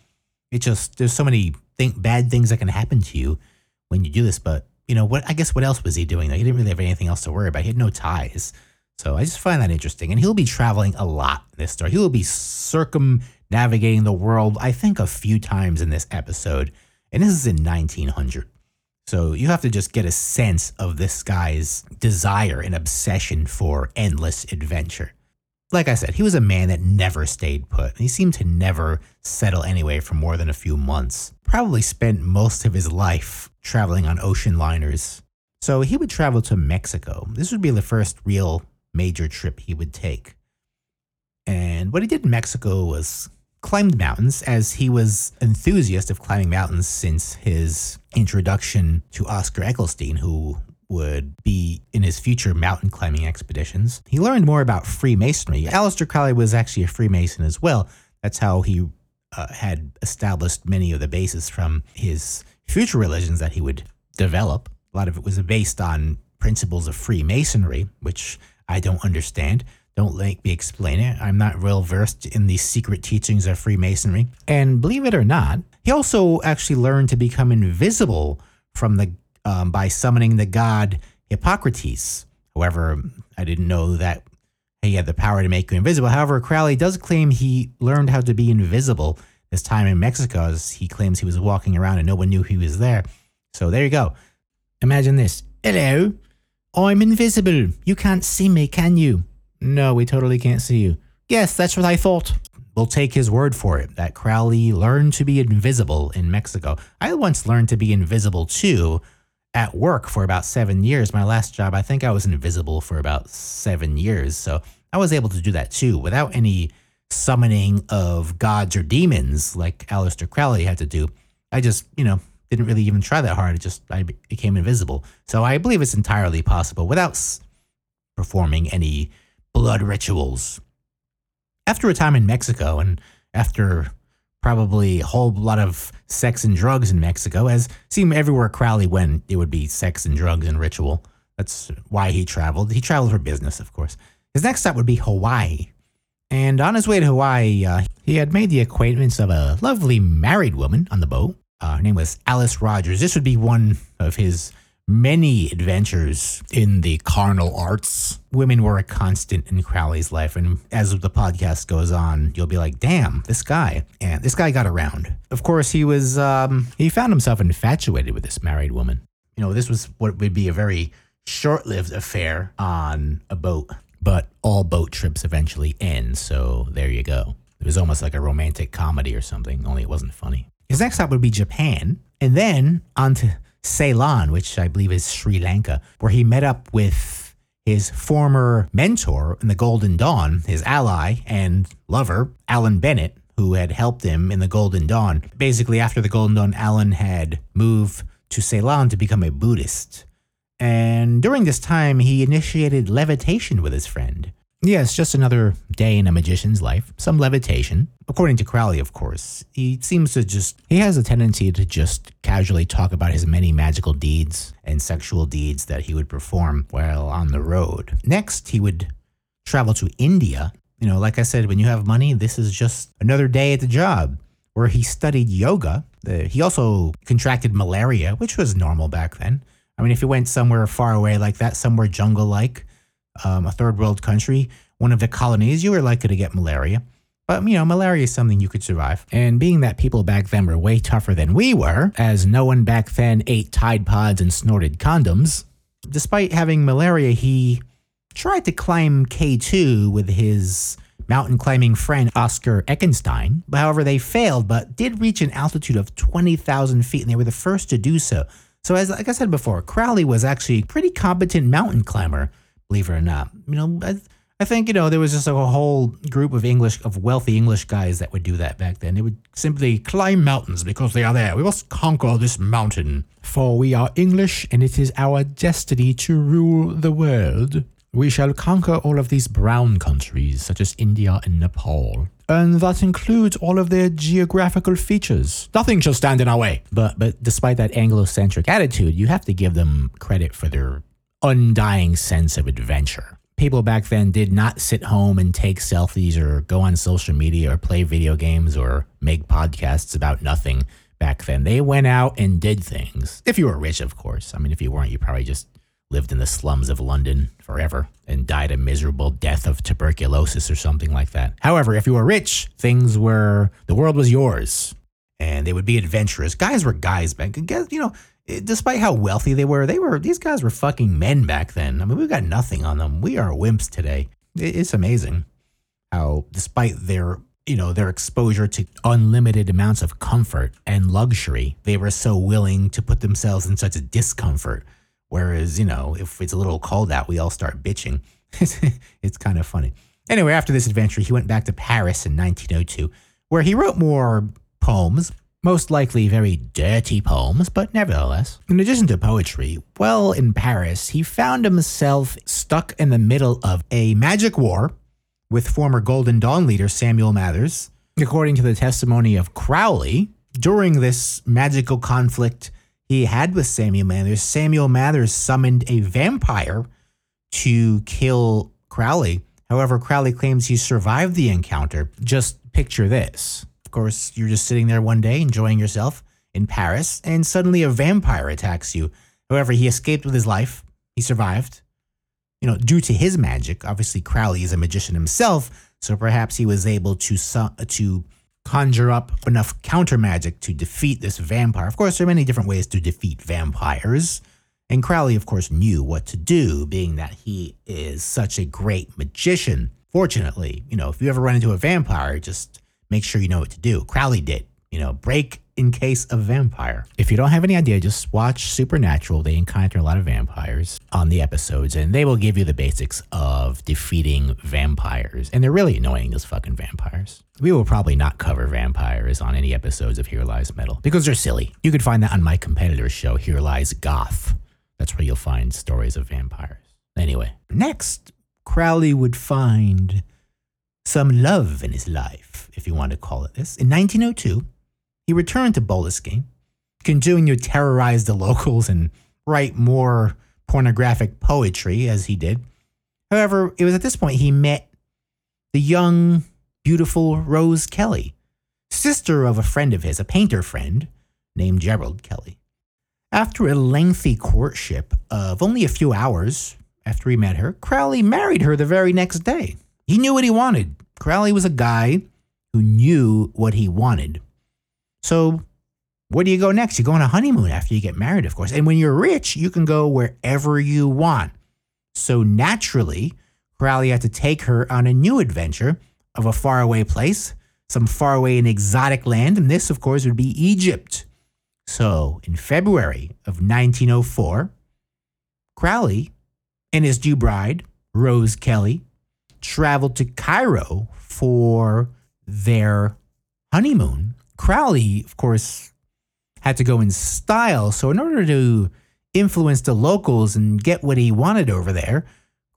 it just there's so many bad things that can happen to you when you do this. But you know what i guess what else was he doing though? He didn't really have anything else to worry about. He had no ties so i just find that interesting and he'll be traveling a lot in this story he will be circumnavigating the world i think a few times in this episode and this is in 1900 so you have to just get a sense of this guy's desire and obsession for endless adventure. Like I said, he was a man that never stayed put. He seemed to never settle anyway for more than a few months. Probably spent most of his life traveling on ocean liners. So he would travel to Mexico. This would be the first real major trip he would take. And what he did in Mexico was climbed mountains as he was enthusiast of climbing mountains since his introduction to Oscar Eckenstein, who would be in his future mountain climbing expeditions. He learned more about Freemasonry. Aleister Crowley was actually a Freemason as well. That's how he uh, had established many of the bases from his future religions that he would develop. A lot of it was based on principles of Freemasonry, which I don't understand. Don't make me explain it. I'm not well versed in the secret teachings of Freemasonry. And believe it or not, he also actually learned to become invisible from the um, by summoning the god Harpocrates. However, I didn't know that he had the power to make you invisible. However, Crowley does claim he learned how to be invisible this time in Mexico, as he claims he was walking around and no one knew he was there. So there you go. Imagine this. Hello, I'm invisible. You can't see me, can you? No, we totally can't see you. Yes, that's what I thought. We'll take his word for it that Crowley learned to be invisible in Mexico. I once learned to be invisible too at work for about seven years. My last job, I think I was invisible for about seven years. So I was able to do that too without any summoning of gods or demons like Aleister Crowley had to do. I just, you know, didn't really even try that hard. It just, I became invisible. So I believe it's entirely possible without performing any blood rituals. After a time in Mexico and after probably a whole lot of sex and drugs in Mexico, as seemed everywhere Crowley went, it would be sex and drugs and ritual. That's why he traveled. He traveled for business, of course. His next stop would be Hawaii. And on his way to Hawaii, uh, he had made the acquaintance of a lovely married woman on the boat. Uh, her name was Alice Rogers. This would be one of his many adventures in the carnal arts. Women were a constant in Crowley's life. And as the podcast goes on, you'll be like, damn, this guy. And this guy got around. Of course, he was, um, he found himself infatuated with this married woman. You know, this was what would be a very short lived affair on a boat, but all boat trips eventually end. So there you go. It was almost like a romantic comedy or something, only it wasn't funny. His next stop would be Japan, and then on to Ceylon, which I believe is Sri Lanka, where he met up with his former mentor in the Golden Dawn, his ally and lover, Alan Bennett, who had helped him in the Golden Dawn. Basically, after the Golden Dawn, Alan had moved to Ceylon to become a Buddhist. And during this time, he initiated levitation with his friend. Yes, just another day in a magician's life, some levitation. according to Crowley, of course, he seems to just, he has a tendency to just casually talk about his many magical deeds and sexual deeds that he would perform while on the road. Next, he would travel to India. You know, like I said, when you have money, this is just another day at the job where he studied yoga. Uh, he also contracted malaria, which was normal back then. I mean, if you went somewhere far away like that, somewhere jungle like, um, a third world country, one of the colonies, you were likely to get malaria. But, you know, malaria is something you could survive. And being that people back then were way tougher than we were, as no one back then ate Tide Pods and snorted condoms, despite having malaria, he tried to climb K2 with his mountain climbing friend Oscar Eckenstein. However, they failed, but did reach an altitude of 20,000 feet, and they were the first to do so. So, as like I said before, Crowley was actually a pretty competent mountain climber, believe it or not. You know, I, I think you know there was just a whole group of English, of wealthy English guys that would do that back then. They would simply climb mountains because they are there. We must conquer this mountain, for we are English, and it is our destiny to rule the world. We shall conquer all of these brown countries, such as India and Nepal. And that includes all of their geographical features. Nothing shall stand in our way. But but despite that Anglo-centric attitude, you have to give them credit for their undying sense of adventure. People back then did not sit home and take selfies or go on social media or play video games or make podcasts about nothing back then. They went out and did things. If you were rich, of course. I mean, if you weren't, you probably just lived in the slums of London forever and died a miserable death of tuberculosis or something like that. However, if you were rich, things were, the world was yours and they would be adventurous. Guys were guys back. You know, Eh, despite how wealthy they were, they were, these guys were fucking men back then. I mean, we've got nothing on them. We are wimps today. It's amazing how, despite their you know, their exposure to unlimited amounts of comfort and luxury, they were so willing to put themselves in such a discomfort Whereas, you know, if it's a little cold out, we all start bitching. it's kind of funny. Anyway, after this adventure, he went back to Paris in 1902, where he wrote more poems, most likely very dirty poems, but nevertheless. In addition to poetry, well, in Paris, he found himself stuck in the middle of a magic war with former Golden Dawn leader Samuel Mathers. According to the testimony of Crowley, during this magical conflict, he had with Samuel Mathers. Samuel Mathers summoned a vampire to kill Crowley. However, Crowley claims he survived the encounter. Just picture this. Of course, you're just sitting there one day enjoying yourself in Paris, and suddenly a vampire attacks you. However, he escaped with his life. He survived. You know, due to his magic. Obviously, Crowley is a magician himself, so perhaps he was able to to conjure up enough counter magic to defeat this vampire. Of course, there are many different ways to defeat vampires. And Crowley, of course, knew what to do, being that he is such a great magician. Fortunately, you know, if you ever run into a vampire, just make sure you know what to do. Crowley did. You know, break in case of vampire. If you don't have any idea, just watch Supernatural. They encounter a lot of vampires on the episodes, and they will give you the basics of defeating vampires. And they're really annoying, those fucking vampires. We will probably not cover vampires on any episodes of Here Lies Metal because they're silly. You can find that on my competitor's show, Here Lies Goth. That's where you'll find stories of vampires. Anyway, next, Crowley would find some love in his life, if you want to call it this. In 1902, he returned to Boleskine, continuing to terrorize the locals and write more pornographic poetry as he did. However, it was at this point he met the young, beautiful Rose Kelly, sister of a friend of his, a painter friend named Gerald Kelly. After a lengthy courtship of only a few hours after he met her, Crowley married her the very next day. He knew what he wanted. Crowley was a guy who knew what he wanted. So, where do you go next? You go on a honeymoon after you get married, of course. And when you're rich, you can go wherever you want. So, naturally, Crowley had to take her on a new adventure of a faraway place, some faraway and exotic land. And this, of course, would be Egypt. So, in February of 1904, Crowley and his new bride, Rose Kelly, traveled to Cairo for their honeymoon Crowley, of course, had to go in style. So, in order to influence the locals and get what he wanted over there,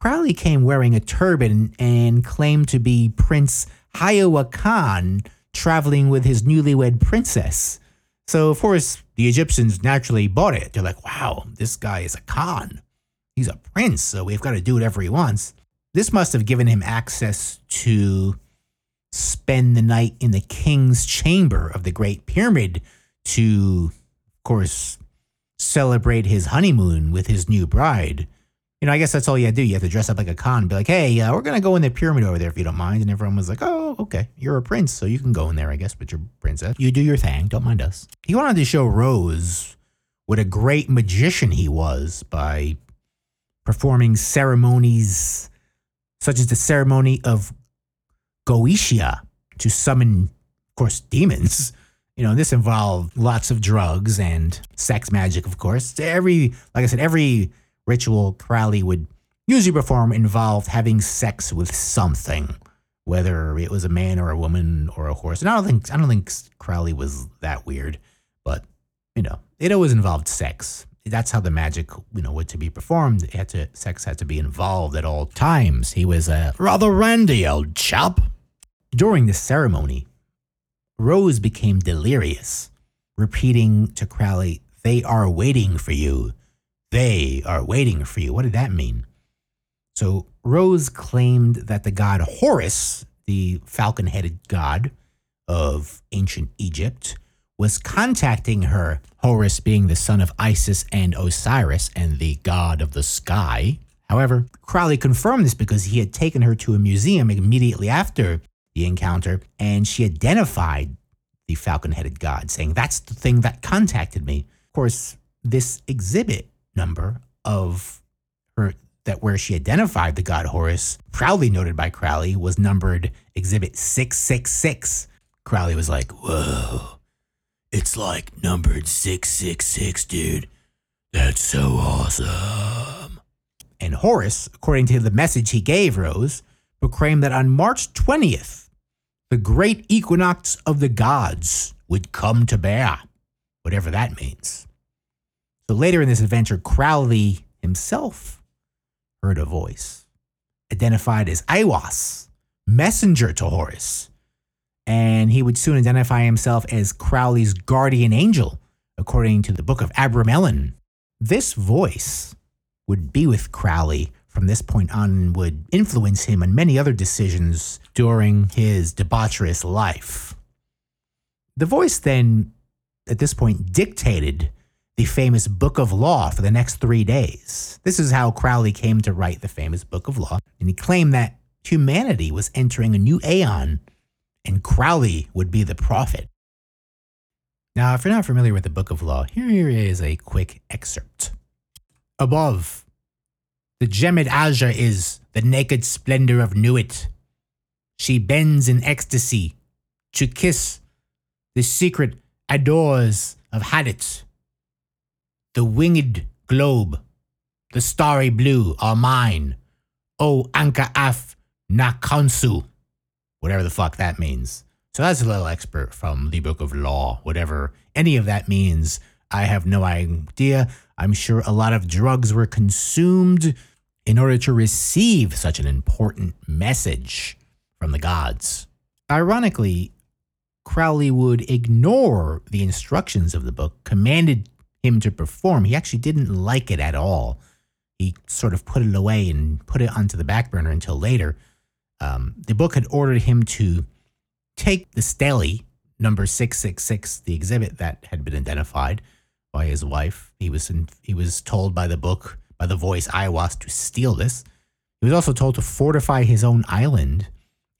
Crowley came wearing a turban and claimed to be Prince Chioa Khan traveling with his newlywed princess. So, of course, the Egyptians naturally bought it. They're like, wow, this guy is a Khan. He's a prince, so we've got to do whatever he wants. This must have given him access to spend the night in the king's chamber of the Great Pyramid to, of course, celebrate his honeymoon with his new bride. You know, I guess that's all you have to do. You have to dress up like a con and be like, hey, uh, we're going to go in the pyramid over there if you don't mind. And everyone was like, oh, okay. You're a prince, so you can go in there, I guess, with your princess. You do your thing. Don't mind us. He wanted to show Rose what a great magician he was by performing ceremonies such as the ceremony of Goetia to summon, of course, demons. You know, this involved lots of drugs and sex magic, of course. Every, like I said, every ritual Crowley would usually perform involved having sex with something, whether it was a man or a woman or a horse. And I don't think I don't think Crowley was that weird, but you know, it always involved sex. That's how the magic, you know, was to be performed. It had to sex had to be involved at all times. He was a rather randy old chap. During the ceremony, Rose became delirious, repeating to Crowley, They are waiting for you. They are waiting for you. What did that mean? So Rose claimed that the god Horus, the falcon headed god of ancient Egypt, was contacting her, Horus being the son of Isis and Osiris and the god of the sky. However, Crowley confirmed this because he had taken her to a museum immediately after the encounter and she identified the falcon headed god, saying, That's the thing that contacted me. Of course, this exhibit number of her that where she identified the god Horus, proudly noted by Crowley, was numbered exhibit 666. Crowley was like, Whoa, it's like numbered 666, dude. That's so awesome. And Horus, according to the message he gave Rose, proclaimed that on March 20th, the great equinox of the gods would come to bear, whatever that means. So later in this adventure, Crowley himself heard a voice, identified as Aiwass, messenger to Horus, and he would soon identify himself as Crowley's guardian angel, according to the Book of Abramelin. This voice would be with Crowley from this point on and would influence him on many other decisions during his debaucherous life. The voice then, at this point, dictated the famous Book of Law for the next three days. This is how Crowley came to write the famous Book of Law, and he claimed that humanity was entering a new aeon and Crowley would be the prophet. Now, if you're not familiar with the Book of Law, here is a quick excerpt. Above, the gemmed azure is the naked splendor of Nuit. She bends in ecstasy to kiss the secret adores of Hadit. The winged globe, the starry blue are mine. O Anka Af Nakansu whatever the fuck that means. So that's a little expert from the Book of Law, whatever any of that means. I have no idea. I'm sure a lot of drugs were consumed in order to receive such an important message from the gods. Ironically, Crowley would ignore the instructions of the book commanded him to perform. He actually didn't like it at all. He sort of put it away and put it onto the back burner until later um, the book had ordered him to take the stele number 666 the exhibit that had been identified by his wife. He was in, he was told by the book by the voice Aiwass to steal this. He was also told to fortify his own island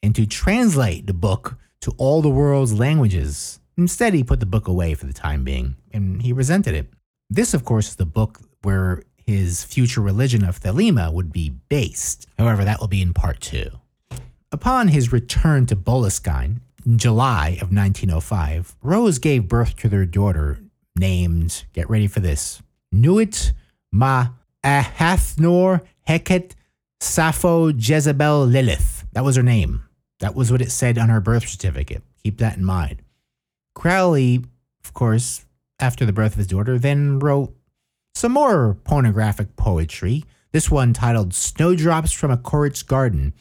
and to translate the book to all the world's languages. Instead he put the book away for the time being and he resented it. This of course is the book where his future religion of Thelema would be based. However that will be in part 2 Upon his return to Boleskine in July of 1905, Rose gave birth to their daughter named, get ready for this, Nuit Ma Ahathoor Heket Sappho Jezebel Lilith. That was her name. That was what it said on her birth certificate. Keep that in mind. Crowley, of course, after the birth of his daughter, then wrote some more pornographic poetry. This one titled Snowdrops from a Curate's Garden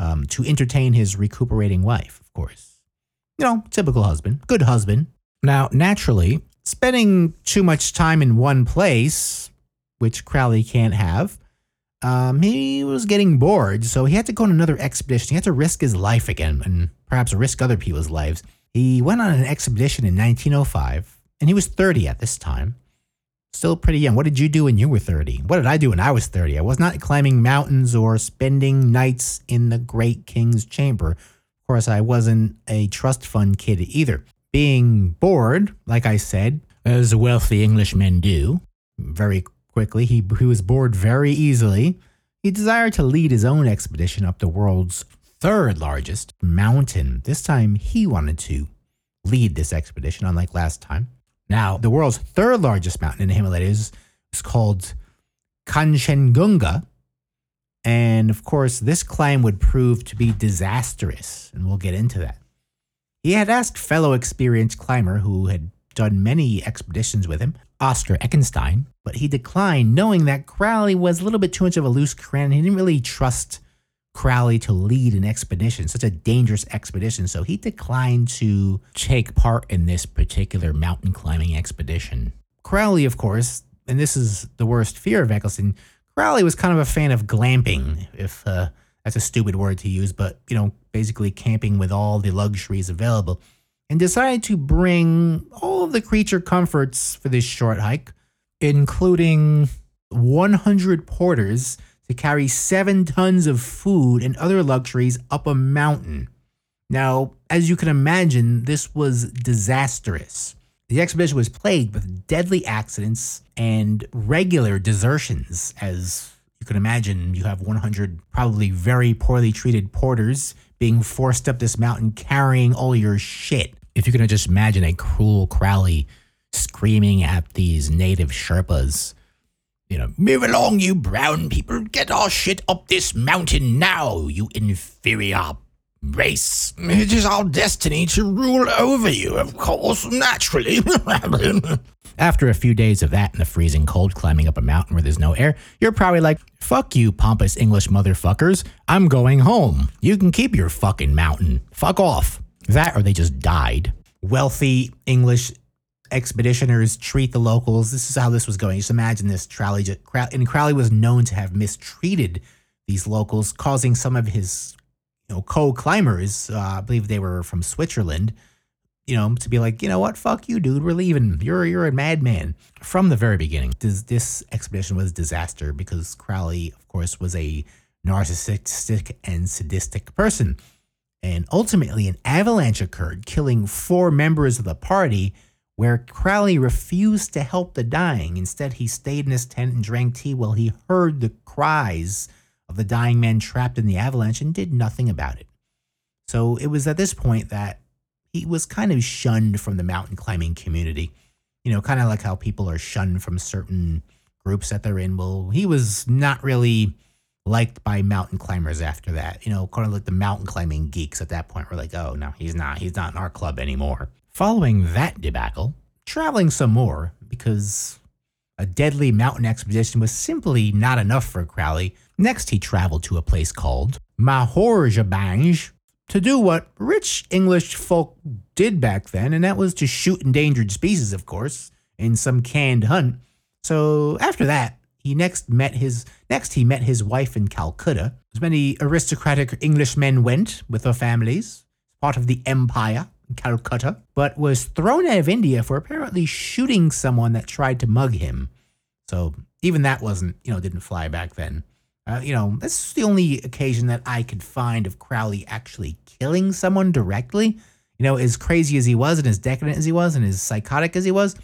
um, to entertain his recuperating wife, of course. you know, typical husband, good husband. Now, naturally, spending too much time in one place, which Crowley can't have, um, he was getting bored, so he had to go on another expedition. He had to risk his life again and perhaps risk other people's lives. He went on an expedition in 1905, and he was 30 at this time. Still pretty young. What did you do when you were 30? What did I do when I was 30? I was not climbing mountains or spending nights in the great king's chamber. Of course, I wasn't a trust fund kid either. Being bored, like I said, as wealthy Englishmen do, very quickly, he, he was bored very easily. He desired to lead his own expedition up the world's third largest mountain. This time, he wanted to lead this expedition, unlike last time. Now, the world's third largest mountain in the Himalayas is called Kanchenjunga. And of course, this climb would prove to be disastrous, and we'll get into that. He had asked fellow experienced climber who had done many expeditions with him, Oscar Eckenstein, but he declined, knowing that Crowley was a little bit too much of a loose cannon. He didn't really trust Crowley to lead an expedition, such a dangerous expedition. So he declined to take part in this particular mountain climbing expedition. Crowley, of course, and this is the worst fear of Eccleston, Crowley was kind of a fan of glamping, if uh, that's a stupid word to use, but, you know, basically camping with all the luxuries available, and decided to bring all of the creature comforts for this short hike, including 100 porters to carry seven tons of food and other luxuries up a mountain. Now, as you can imagine, this was disastrous. The expedition was plagued with deadly accidents and regular desertions. As you can imagine, you have 100 probably very poorly treated porters being forced up this mountain carrying all your shit. If you can just imagine a cruel Crowley screaming at these native Sherpas you know, move along, you brown people. Get our shit up this mountain now, you inferior race. It is our destiny to rule over you, of course, naturally. After a few days of that in the freezing cold, climbing up a mountain where there's no air, you're probably like, fuck you, pompous English motherfuckers. I'm going home. You can keep your fucking mountain. Fuck off. That or they just died. Wealthy English expeditioners treat the locals. This is how this was going. Just imagine this. Crowley, just, and Crowley was known to have mistreated these locals, causing some of his you know co-climbers, uh, I believe they were from Switzerland, you know, to be like, you know what, fuck you, dude, we're leaving. You're you're a madman. From the very beginning, this, this expedition was a disaster because Crowley, of course, was a narcissistic and sadistic person. And ultimately, an avalanche occurred, killing four members of the party where Crowley refused to help the dying. Instead, he stayed in his tent and drank tea while he heard the cries of the dying men trapped in the avalanche and did nothing about it. So it was at this point that he was kind of shunned from the mountain climbing community. You know, kind of like how people are shunned from certain groups that they're in. Well, he was not really liked by mountain climbers after that. You know, kind of like the mountain climbing geeks at that point were like, oh, no, he's not. He's not in our club anymore. Following that debacle, traveling some more because a deadly mountain expedition was simply not enough for Crowley. Next, he traveled to a place called Mahorjabinj to do what rich English folk did back then, and that was to shoot endangered species, of course, in some canned hunt. So after that, he next met his next he met his wife in Calcutta. As many aristocratic Englishmen went with their families, part of the empire. Calcutta, but was thrown out of India for apparently shooting someone that tried to mug him. So even that wasn't, you know, didn't fly back then. Uh, you know, this is the only occasion that I could find of Crowley actually killing someone directly. You know, as crazy as he was and as decadent as he was and as psychotic as he was,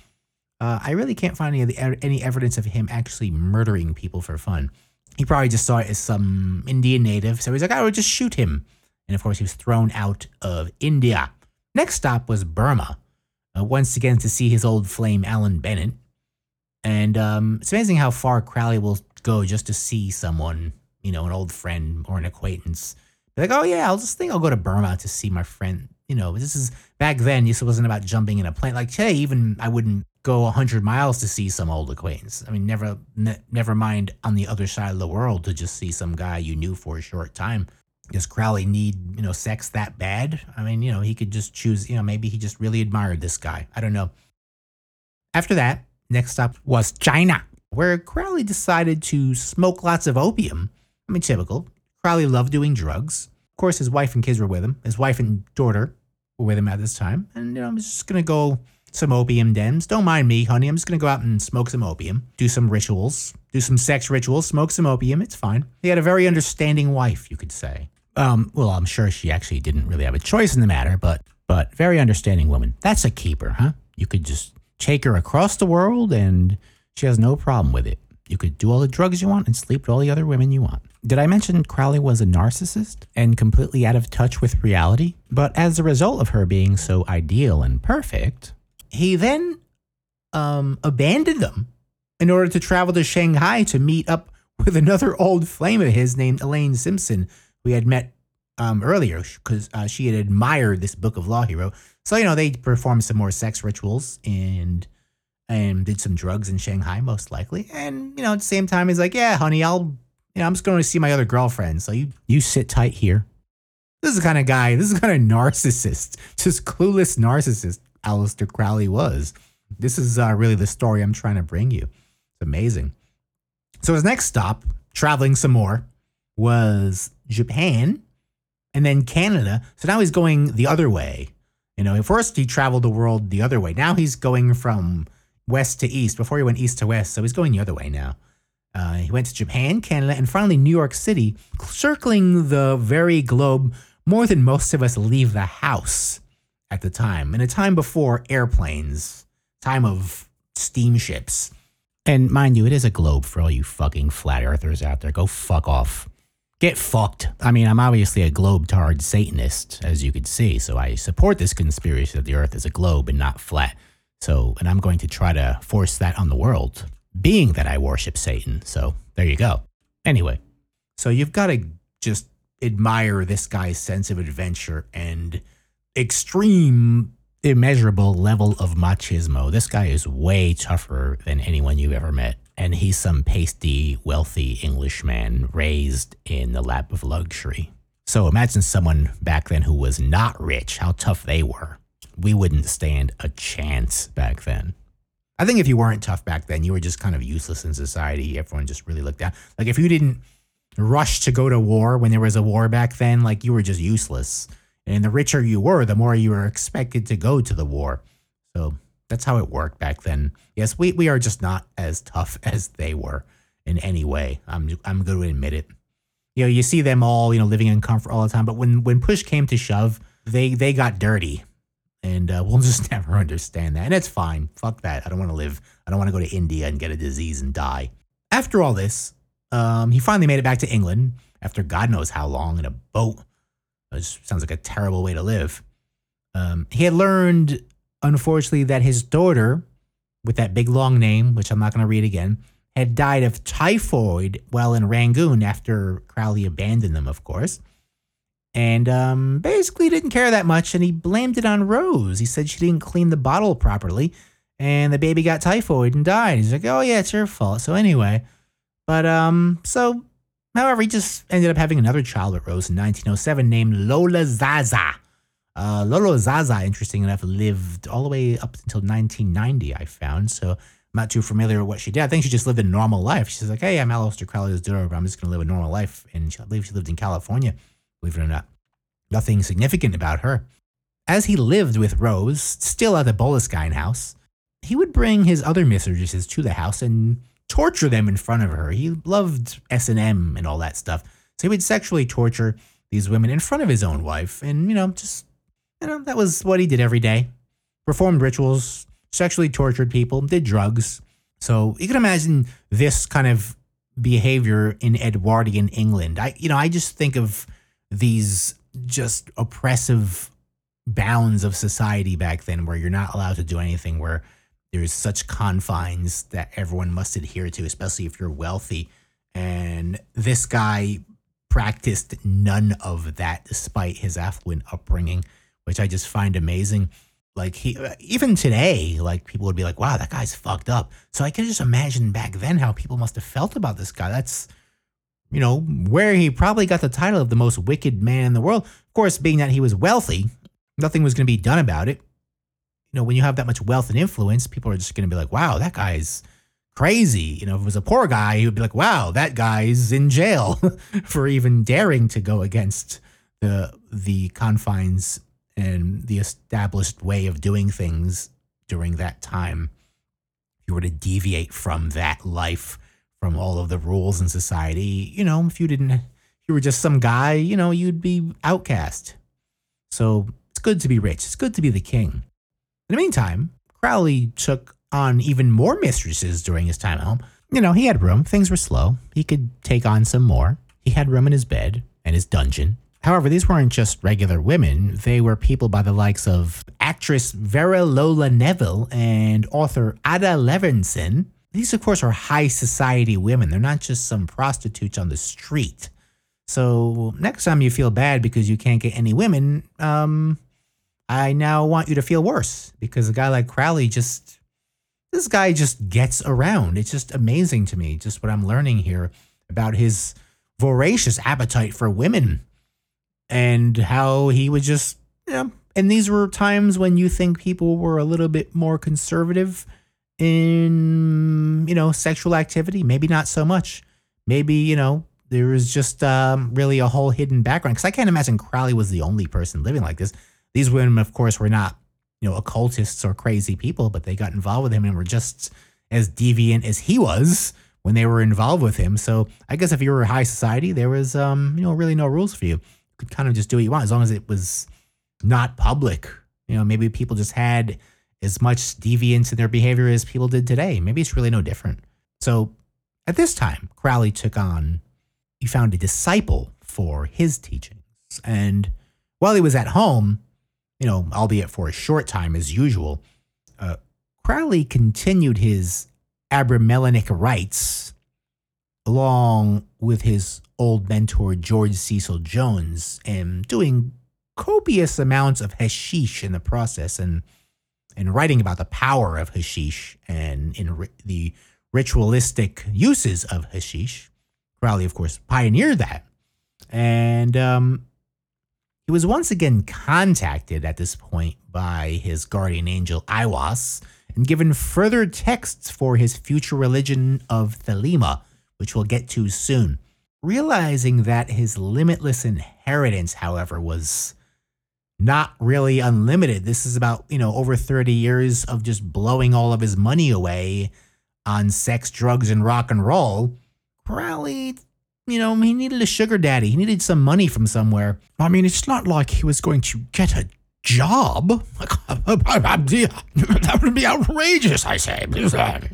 uh, I really can't find any of the, any evidence of him actually murdering people for fun. He probably just saw it as some Indian native, so he's like, I would just shoot him. And of course, he was thrown out of India. Next stop was Burma, uh, once again to see his old flame, Alan Bennett. And um, it's amazing how far Crowley will go just to see someone, you know, an old friend or an acquaintance. Like, oh yeah, I'll just think I'll go to Burma to see my friend. You know, this is back then. This wasn't about jumping in a plane. Like today, even I wouldn't go hundred miles to see some old acquaintance. I mean, never, ne- never mind on the other side of the world to just see some guy you knew for a short time. Does Crowley need, you know, sex that bad? I mean, you know, he could just choose, you know, maybe he just really admired this guy. I don't know. After that, next stop was China, where Crowley decided to smoke lots of opium. I mean, typical. Crowley loved doing drugs. Of course, his wife and kids were with him. His wife and daughter were with him at this time. And, you know, I'm just going to go some opium dens. Don't mind me, honey. I'm just going to go out and smoke some opium, do some rituals, do some sex rituals, smoke some opium. It's fine. He had a very understanding wife, you could say. Um, well, I'm sure she actually didn't really have a choice in the matter, but but very understanding woman. That's a keeper, huh? You could just take her across the world and she has no problem with it. You could do all the drugs you want and sleep with all the other women you want. Did I mention Crowley was a narcissist and completely out of touch with reality? But as a result of her being so ideal and perfect, he then um, abandoned them in order to travel to Shanghai to meet up with another old flame of his named Elaine Simpson, he had met um, earlier because uh, she had admired this book of law he wrote. So you know they performed some more sex rituals and and did some drugs in Shanghai, most likely. And you know at the same time he's like, yeah, honey, I'll you know I'm just going to see my other girlfriend. So you you sit tight here. This is the kind of guy. This is kind of narcissist, just clueless narcissist. Aleister Crowley was. This is uh, really the story I'm trying to bring you. It's amazing. So his next stop, traveling some more, was Japan and then Canada. So now he's going the other way. You know, at first he traveled the world the other way. Now he's going from west to east. Before he went east to west, so he's going the other way now. Uh, he went to Japan, Canada, and finally New York City, circling the very globe more than most of us leave the house at the time, in a time before airplanes, time of steamships. And mind you, it is a globe for all you fucking flat earthers out there. Go fuck off. Get fucked. I mean, I'm obviously a globe-tard Satanist, as you could see, so I support this conspiracy that the earth is a globe and not flat. So, and I'm going to try to force that on the world, being that I worship Satan. So, there you go. Anyway, so you've got to just admire this guy's sense of adventure and extreme, immeasurable level of machismo. This guy is way tougher than anyone you've ever met. And he's some pasty, wealthy Englishman raised in the lap of luxury. So imagine someone back then who was not rich, how tough they were. We wouldn't stand a chance back then. I think if you weren't tough back then, you were just kind of useless in society. Everyone just really looked down. Like if you didn't rush to go to war when there was a war back then, like you were just useless. And the richer you were, the more you were expected to go to the war. So that's how it worked back then. Yes, we, we are just not as tough as they were in any way. I'm I'm going to admit it. You know, you see them all, you know, living in comfort all the time, but when when push came to shove, they they got dirty, and uh, we'll just never understand that. And it's fine. Fuck that. I don't want to live. I don't want to go to India and get a disease and die. After all this, um, he finally made it back to England after God knows how long in a boat sounds like a terrible way to live. Um, he had learned, unfortunately, that his daughter, with that big long name, which I'm not going to read again, had died of typhoid while in Rangoon after Crowley abandoned them, of course. And um, basically didn't care that much, and he blamed it on Rose. He said she didn't clean the bottle properly, and the baby got typhoid and died. He's like, "Oh yeah, it's your fault." So anyway, but um, so However, he just ended up having another child with Rose in 1907 named Lola Zaza. Uh, Lola Zaza, interesting enough, lived all the way up until 1990, I found. So I'm not too familiar with what she did. I think she just lived a normal life. She's like, hey, I'm Aleister Crowley's daughter, but I'm just going to live a normal life. And she, I believe she lived in California, believe it or not. Nothing significant about her. As he lived with Rose, still at the Boleskine house, he would bring his other mistresses to the house and torture them in front of her. He loved S&M and all that stuff. So he would sexually torture these women in front of his own wife. And, you know, just, you know, that was what he did every day. Performed rituals, sexually tortured people, did drugs. So you can imagine this kind of behavior in Edwardian England. I, you know, I just think of these just oppressive bounds of society back then where you're not allowed to do anything, where there's such confines that everyone must adhere to, especially if you're wealthy. And this guy practiced none of that despite his affluent upbringing, which I just find amazing. Like he, even today, like people would be like, "Wow, that guy's fucked up." So I can just imagine back then how people must have felt about this guy. That's you know, where he probably got the title of the most wicked man in the world. Of course, being that he was wealthy, nothing was going to be done about it. You know, when you have that much wealth and influence, people are just going to be like, wow, that guy's crazy. You know, if it was a poor guy, he would be like, wow, that guy's in jail for even daring to go against the the confines and the established way of doing things during that time. If you were to deviate from that life, from all of the rules in society, you know, if you didn't, if you were just some guy, you know, you'd be outcast. So it's good to be rich. It's good to be the king. In the meantime, Crowley took on even more mistresses during his time at home. You know, he had room. Things were slow. He could take on some more. He had room in his bed and his dungeon. However, these weren't just regular women. They were people by the likes of actress Vera Lola Neville and author Ada Leverson. These, of course, are high society women. They're not just some prostitutes on the street. So next time you feel bad because you can't get any women, um, I now want you to feel worse because a guy like Crowley just, this guy just gets around. It's just amazing to me, just what I'm learning here about his voracious appetite for women and how he was just, you know, and these were times when you think people were a little bit more conservative in, you know, sexual activity. Maybe not so much. Maybe, you know, there was just um, really a whole hidden background. Because I can't imagine Crowley was the only person living like this. These women, of course, were not, you know, occultists or crazy people, but they got involved with him and were just as deviant as he was when they were involved with him. So I guess if you were high society, there was, um, you know, really no rules for you. Could kind of just do what you want as long as it was not public. You know, maybe people just had as much deviance in their behavior as people did today. Maybe it's really no different. So at this time, Crowley took on, he found a disciple for his teachings. And while he was at home, you know, albeit for a short time as usual, uh, Crowley continued his Abramelinic rites along with his old mentor George Cecil Jones and doing copious amounts of hashish in the process and and writing about the power of hashish and in ri- the ritualistic uses of hashish. Crowley, of course, pioneered that. And um, he was once again contacted at this point by his guardian angel Aiwass and given further texts for his future religion of Thelema, which we'll get to soon. Realizing that his limitless inheritance, however, was not really unlimited. This is about, you know, over 30 years of just blowing all of his money away on sex, drugs, and rock and roll. Crowley, you know, he needed a sugar daddy. He needed some money from somewhere.
I mean, it's not like he was going to get a job. that would be outrageous, I say.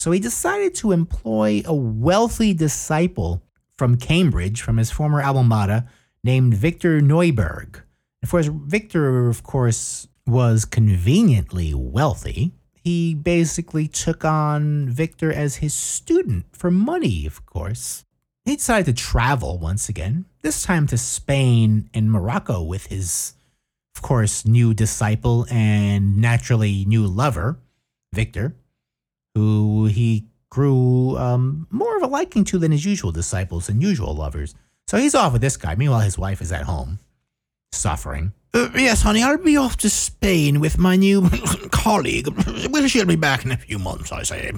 So he decided to employ a wealthy disciple from Cambridge, from his former alma mater, named Victor Neuburg. Of course, Victor, of course, was conveniently wealthy. He basically took on Victor as his student for money, of course. He decided to travel once again, this time to Spain and Morocco with his, of course, new disciple and naturally new lover, Victor, who he grew um, more of a liking to than his usual disciples and usual lovers. So he's off with this guy. Meanwhile, his wife is at home suffering.
Uh, yes, honey, I'll be off to Spain with my new colleague. Well, she'll be back in a few months, I say.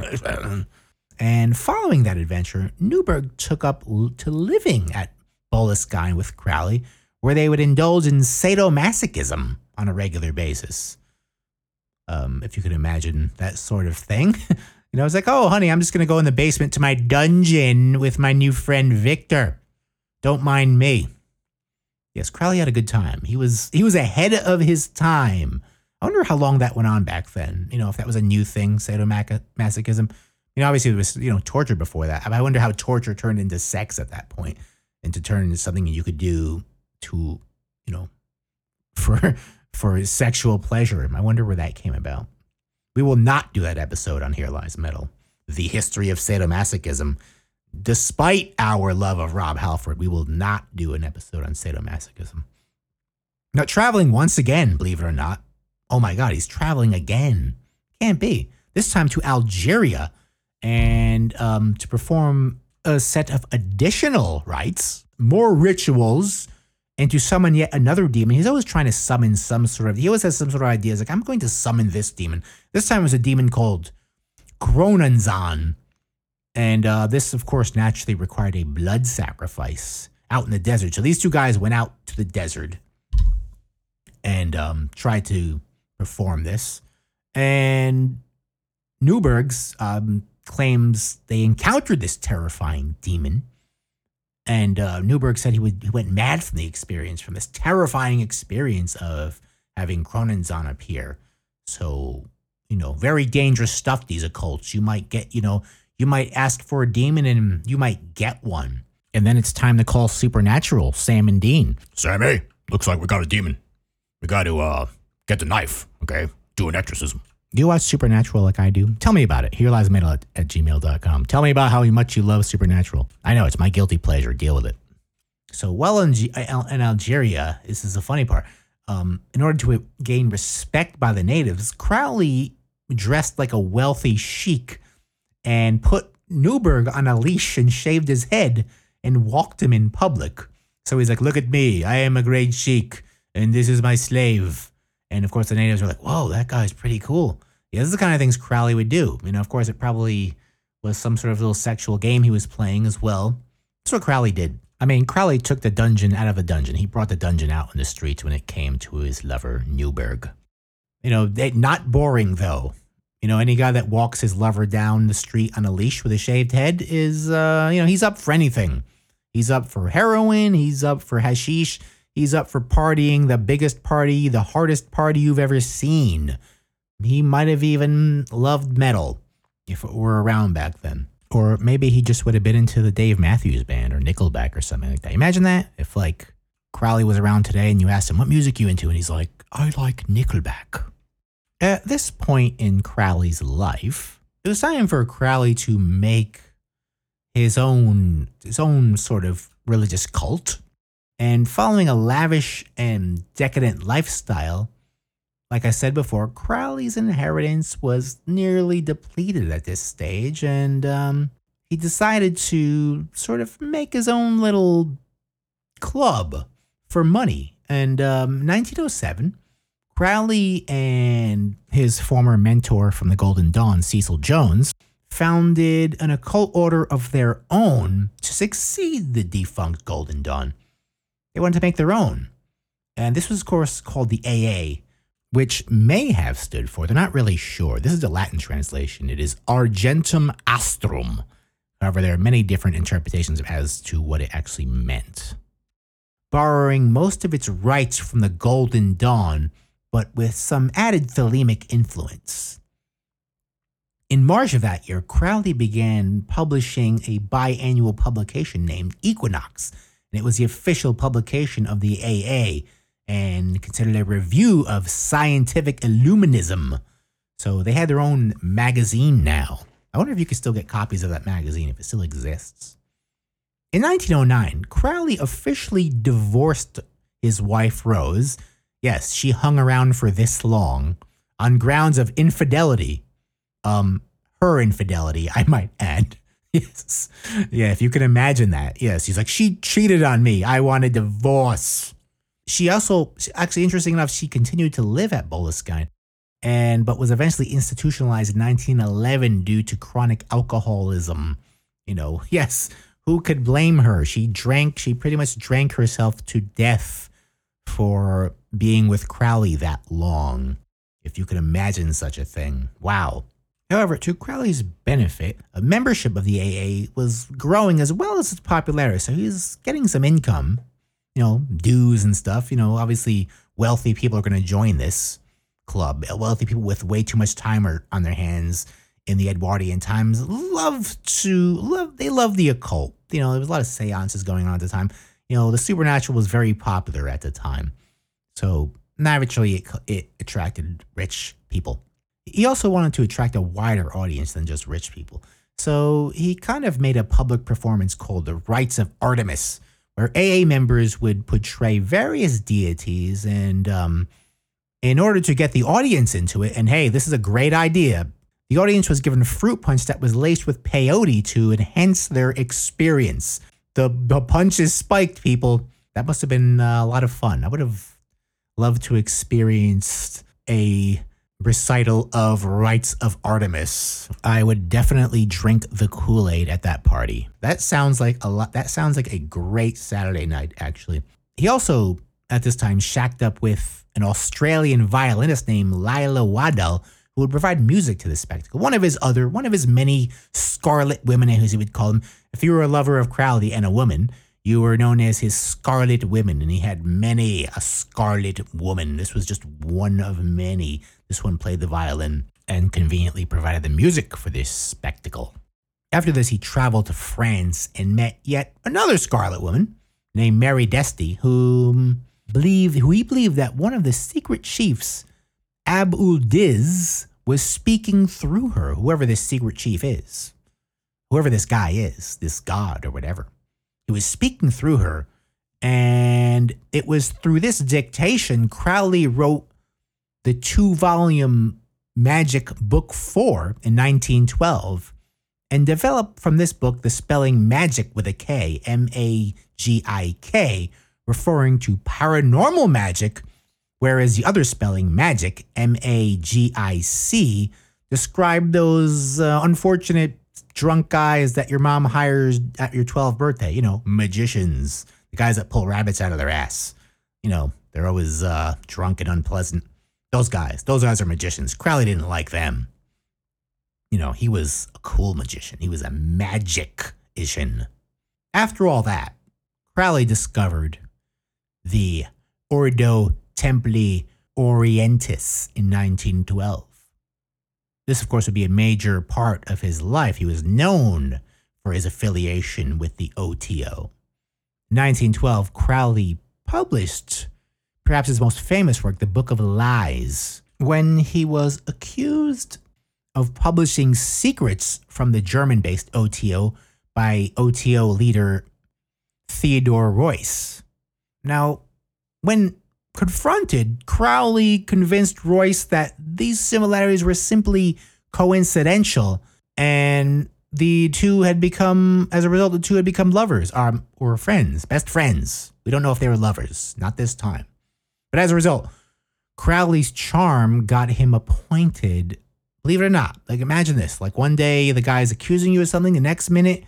And following that adventure, Neuburg took up to living at Boleskine with Crowley, where they would indulge in sadomasochism on a regular basis. Um, if you could imagine that sort of thing. you know, I was like, oh, honey, I'm just going to go in the basement to my dungeon with my new friend Victor. Don't mind me. Yes, Crowley had a good time. He was he was ahead of his time. I wonder how long that went on back then. You know, if that was a new thing, sadomasochism. You know, obviously it was you know torture before that. I wonder how torture turned into sex at that point, and to turn into something you could do to, you know, for for sexual pleasure. I wonder where that came about. We will not do that episode on Here Lies Metal, the history of sadomasochism despite our love of Rob Halford, we will not do an episode on sadomasochism. Now, traveling once again, believe it or not. Oh my God, he's traveling again. Can't be. This time to Algeria and um, to perform a set of additional rites, more rituals, and to summon yet another demon. He's always trying to summon some sort of, he always has some sort of ideas like, I'm going to summon this demon. This time it was a demon called Choronzon. And uh, this, of course, naturally required a blood sacrifice out in the desert. So these two guys went out to the desert and um, tried to perform this. And Neuburg's um, claims they encountered this terrifying demon. And uh, Neuburg said he, would, he went mad from the experience, from this terrifying experience of having Cronin's Choronzon appear. So, you know, very dangerous stuff, these occults. You might get, you know, you might ask for a demon and you might get one. And then it's time to call Supernatural, Sam and Dean.
Sammy, looks like we got a demon. We got to uh, get the knife, okay? Do an exorcism.
Do you watch Supernatural like I do? Tell me about it. Here lies metal at, at gmail.com. Tell me about how much you love Supernatural. I know it's my guilty pleasure. Deal with it. So, while in, G- in Algeria, this is the funny part. Um, in order to gain respect by the natives, Crowley dressed like a wealthy sheik and put Neuburg on a leash and shaved his head and walked him in public. So he's like, Look at me. I am a great sheik, and this is my slave. And of course, the natives were like, Whoa, that guy's pretty cool. Yeah, this is the kind of things Crowley would do. You know, of course, it probably was some sort of little sexual game he was playing as well. That's what Crowley did. I mean, Crowley took the dungeon out of the dungeon. He brought the dungeon out in the streets when it came to his lover, Neuburg. You know, they, not boring though. You know, any guy that walks his lover down the street on a leash with a shaved head is, uh, you know, he's up for anything. He's up for heroin. He's up for hashish. He's up for partying, the biggest party, the hardest party you've ever seen. He might have even loved metal if it were around back then. Or maybe he just would have been into the Dave Matthews Band or Nickelback or something like that. Imagine that if like Crowley was around today and you asked him, What music you into? And he's like, I like Nickelback. At this point in Crowley's life, it was time for Crowley to make his own his own sort of religious cult. And following a lavish and decadent lifestyle, like I said before, Crowley's inheritance was nearly depleted at this stage, and um, he decided to sort of make his own little club for money. And um, 1907, Crowley and his former mentor from the Golden Dawn, Cecil Jones, founded an occult order of their own to succeed the defunct Golden Dawn. They wanted to make their own. And this was, of course, called the AA, which may have stood for, they're not really sure. This is a Latin translation. It is Argentum Astrum. However, there are many different interpretations as to what it actually meant. Borrowing most of its rights from the Golden Dawn, but with some added Thelemic influence. In March of that year, Crowley began publishing a biannual publication named Equinox, and it was the official publication of the AA and considered a review of scientific illuminism. So they had their own magazine now. I wonder if you can still get copies of that magazine, if it still exists. In 1909, Crowley officially divorced his wife, Rose. Yes, she hung around for this long on grounds of infidelity. Um, her infidelity, I might add. Yes. Yeah, if you can imagine that. Yes, he's like, she cheated on me. I want a divorce she also actually interesting enough she continued to live at Boleskine and but was eventually institutionalized in 1911 due to chronic alcoholism you know yes who could blame her she drank she pretty much drank herself to death for being with crowley that long if you could imagine such a thing wow However, to Crowley's benefit, a membership of the AA was growing as well as its popularity, so he's getting some income you know, dues and stuff. You know, obviously wealthy people are going to join this club. Wealthy people with way too much time on their hands in the Edwardian times love to love. They love the occult. You know, there was a lot of seances going on at the time. You know, the supernatural was very popular at the time, so naturally it, it attracted rich people. He also wanted to attract a wider audience than just rich people. So he kind of made a public performance called The Rites of Artemis, where AA members would portray various deities, and um, in order to get the audience into it, and hey, this is a great idea. The audience was given fruit punch that was laced with peyote to enhance their experience. The, the punches spiked, people. That must have been uh, a lot of fun. I would have loved to experience a recital of rites of Artemis. I would definitely drink the Kool-Aid at that party. That sounds like a lot that sounds like a great Saturday night actually. He also at this time shacked up with an Australian violinist named Leila Waddell who would provide music to the spectacle. One of his other, one of his many scarlet women, as he would call them. If you were a lover of Crowley and a woman, you were known as his scarlet women, and he had many a scarlet woman. This was just one of many. This one played the violin and conveniently provided the music for this spectacle. After this, he traveled to France and met yet another scarlet woman named Mary Desty, whom believed who he believed that one of the secret chiefs Abul Diz was speaking through her, whoever this secret chief is, whoever this guy is, this god or whatever. He was speaking through her, and it was through this dictation Crowley wrote the two volume Magic Book 4 in 1912 and developed from this book the spelling magic with a K, M A G I K, referring to paranormal magic whereas the other spelling, magic, M A G I C, describe those uh, unfortunate drunk guys that your mom hires at your 12th birthday. You know, magicians, the guys that pull rabbits out of their ass. You know, they're always uh, drunk and unpleasant. Those guys, those guys are magicians. Crowley didn't like them. You know, he was a cool magician. He was a magic magician. After all that, Crowley discovered the Ordo Templi Orientis in 1912. This, of course, would be a major part of his life. He was known for his affiliation with the OTO. In 1912, Crowley published perhaps his most famous work, The Book of Lies, when he was accused of publishing secrets from the German based OTO by OTO leader Theodore Reuss. Now, when Confronted, Crowley convinced Reuss that these similarities were simply coincidental and the two had become, as a result, the two had become lovers um, or friends, best friends. We don't know if they were lovers, not this time. But as a result, Crowley's charm got him appointed, believe it or not. Like, imagine this like, one day the guy's accusing you of something, the next minute,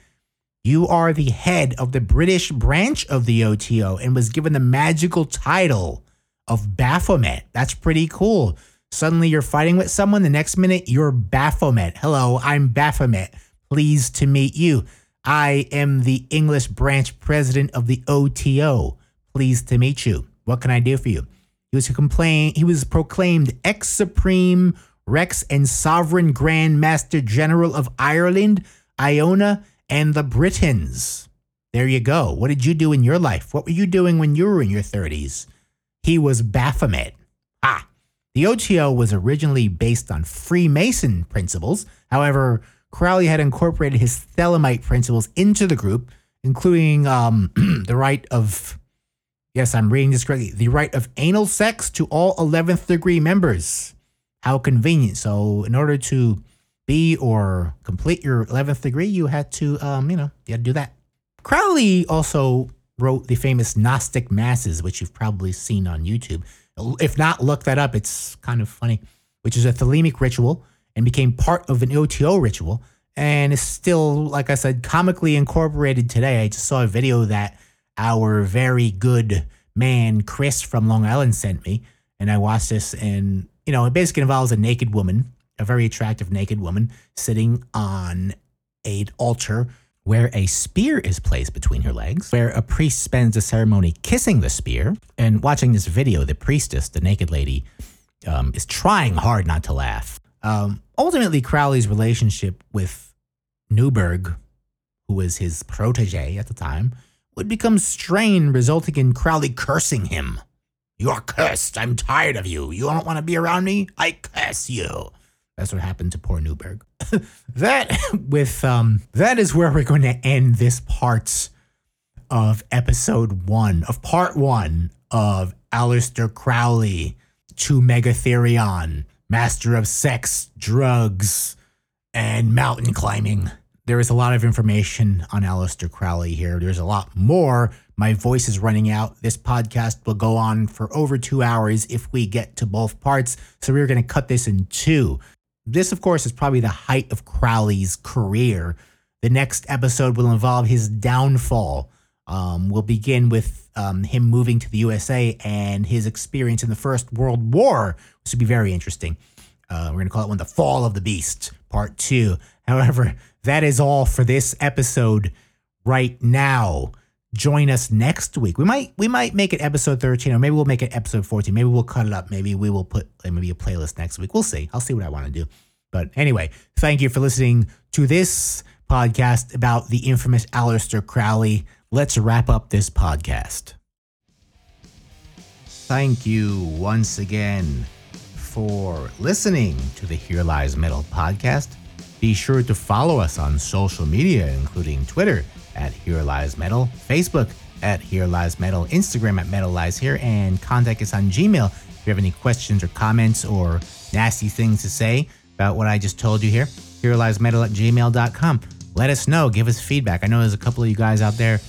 you are the head of the British branch of the OTO and was given the magical title of Baphomet. That's pretty cool. Suddenly you're fighting with someone, the next minute you're Baphomet. Hello, I'm Baphomet. Pleased to meet you. I am the English branch president of the OTO. Pleased to meet you. What can I do for you? He was complain he was proclaimed ex supreme Rex and sovereign Grand Master General of Ireland, Iona, and the Britons. There you go. What did you do in your life? What were you doing when you were in your 30s? He was Baphomet. Ah, the OTO was originally based on Freemason principles. However, Crowley had incorporated his Thelemite principles into the group, including um, the right of, yes, I'm reading this correctly, the right of anal sex to all 11th degree members. How convenient. So, in order to be or complete your 11th degree, you had to, um, you know, you had to do that. Crowley also wrote the famous Gnostic Masses, which you've probably seen on YouTube. If not, look that up. It's kind of funny, which is a Thelemic ritual and became part of an OTO ritual and is still, like I said, comically incorporated today. I just saw a video that our very good man, Chris from Long Island, sent me. And I watched this, and, you know, it basically involves a naked woman, a very attractive naked woman, sitting on an altar where a spear is placed between her legs, where a priest spends a ceremony kissing the spear. And watching this video, the priestess, the naked lady, um, is trying hard not to laugh. Um, ultimately, Crowley's relationship with Neuburg, who was his protege at the time, would become strained, resulting in Crowley cursing him. You're cursed. I'm tired of you. You don't want to be around me? I curse you. That's what happened to poor Neuburg. that with um that is where we're going to end this part of episode one of part one of Aleister Crowley to Mega Therion, master of sex, drugs, and mountain climbing. There is a lot of information on Aleister Crowley here. There's a lot more. My voice is running out. This podcast will go on for over two hours if we get to both parts. So we're going to cut this in two. This, of course, is probably the height of Crowley's career. The next episode will involve his downfall. Um, we'll begin with um, him moving to the USA and his experience in the First World War, which would be very interesting. Uh, we're going to call it one the Fall of the Beast, Part Two. However, that is all for this episode right now. Join us next week. We might we might make it episode 13 or maybe we'll make it episode 14. Maybe we'll cut it up. Maybe we will put maybe a playlist next week. We'll see. I'll see what I want to do. But anyway, thank you for listening to this podcast about the infamous Aleister Crowley. Let's wrap up this podcast. Thank you once again for listening to the Here Lies Metal podcast. Be sure to follow us on social media, including Twitter at Here Lies Metal, Facebook at Here Lies Metal, Instagram at Metal Lies Here, and contact us on Gmail if you have any questions or comments or nasty things to say about what I just told you here. Here Lies Metal at gmail.com. Let us know, give us feedback. I know there's a couple of you guys out there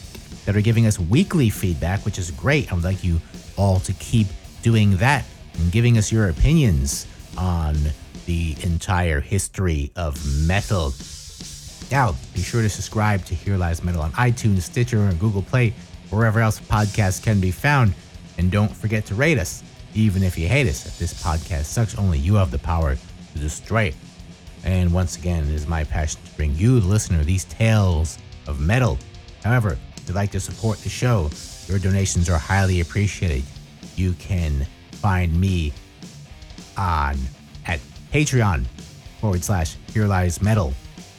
that are giving us weekly feedback, which is great. I would like you all to keep doing that and giving us your opinions on the entire history of metal. Now, be sure to subscribe to Here Lies Metal on iTunes, Stitcher, and Google Play, wherever else podcasts can be found. And don't forget to rate us, even if you hate us. If this podcast sucks, only you have the power to destroy it. And once again, it is my passion to bring you, the listener, these tales of metal. However, if you'd like to support the show, your donations are highly appreciated. You can find me on Patreon forward slash Here Lies Metal.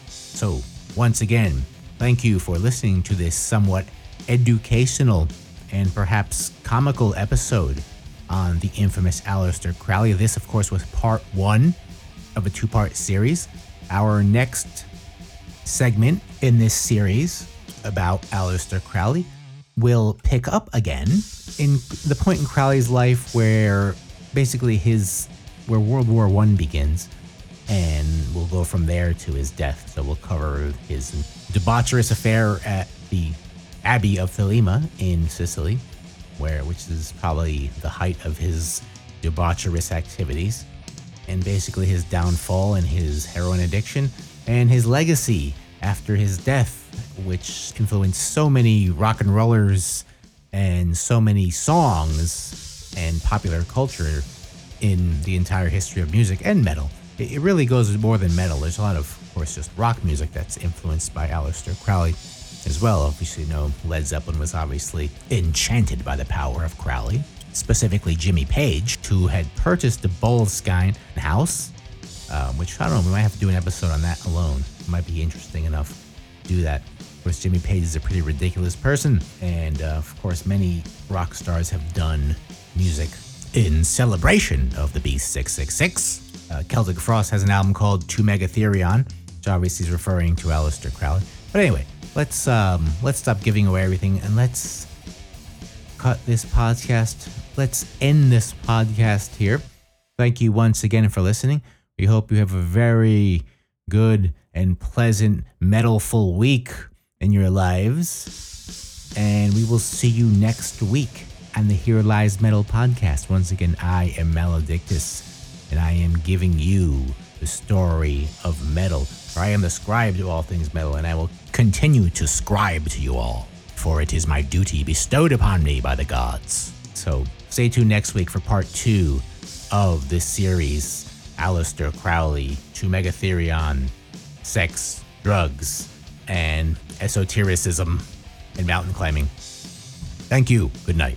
So, once again, thank you for listening to this somewhat educational and perhaps comical episode on the infamous Aleister Crowley. This, of course, was part one of a two part series. Our next segment in this series about Aleister Crowley will pick up again in the point in Crowley's life where basically his where World War One begins, and we'll go from there to his death. So we'll cover his debaucherous affair at the Abbey of Thelema in Sicily, where which is probably the height of his debaucherous activities, and basically his downfall and his heroin addiction and his legacy after his death, which influenced so many rock and rollers and so many songs and popular culture in the entire history of music and metal. It, it really goes more than metal. There's a lot of, of course, just rock music that's influenced by Aleister Crowley as well. Obviously, you know, Led Zeppelin was obviously enchanted by the power of Crowley. Specifically, Jimmy Page, who had purchased the Boleskine house, um, which I don't know, we might have to do an episode on that alone. It might be interesting enough to do that. Of course, Jimmy Page is a pretty ridiculous person, and uh, of course, many rock stars have done music in celebration of the Beast 666. Uh, Celtic Frost has an album called To Mega Therion, which obviously is referring to Aleister Crowley. But anyway, let's um, let's stop giving away everything and let's cut this podcast. Let's end this podcast here. Thank you once again for listening. We hope you have a very good and pleasant metalful week in your lives. And we will see you next week on the Here Lies Metal podcast. Once again, I am Maledictus, and I am giving you the story of metal. For I am the scribe to all things metal, and I will continue to scribe to you all, for it is my duty bestowed upon me by the gods. So stay tuned next week for part two of this series Aleister Crowley, to Mega Therion, sex, drugs, and esotericism and mountain climbing. Thank you. Good night.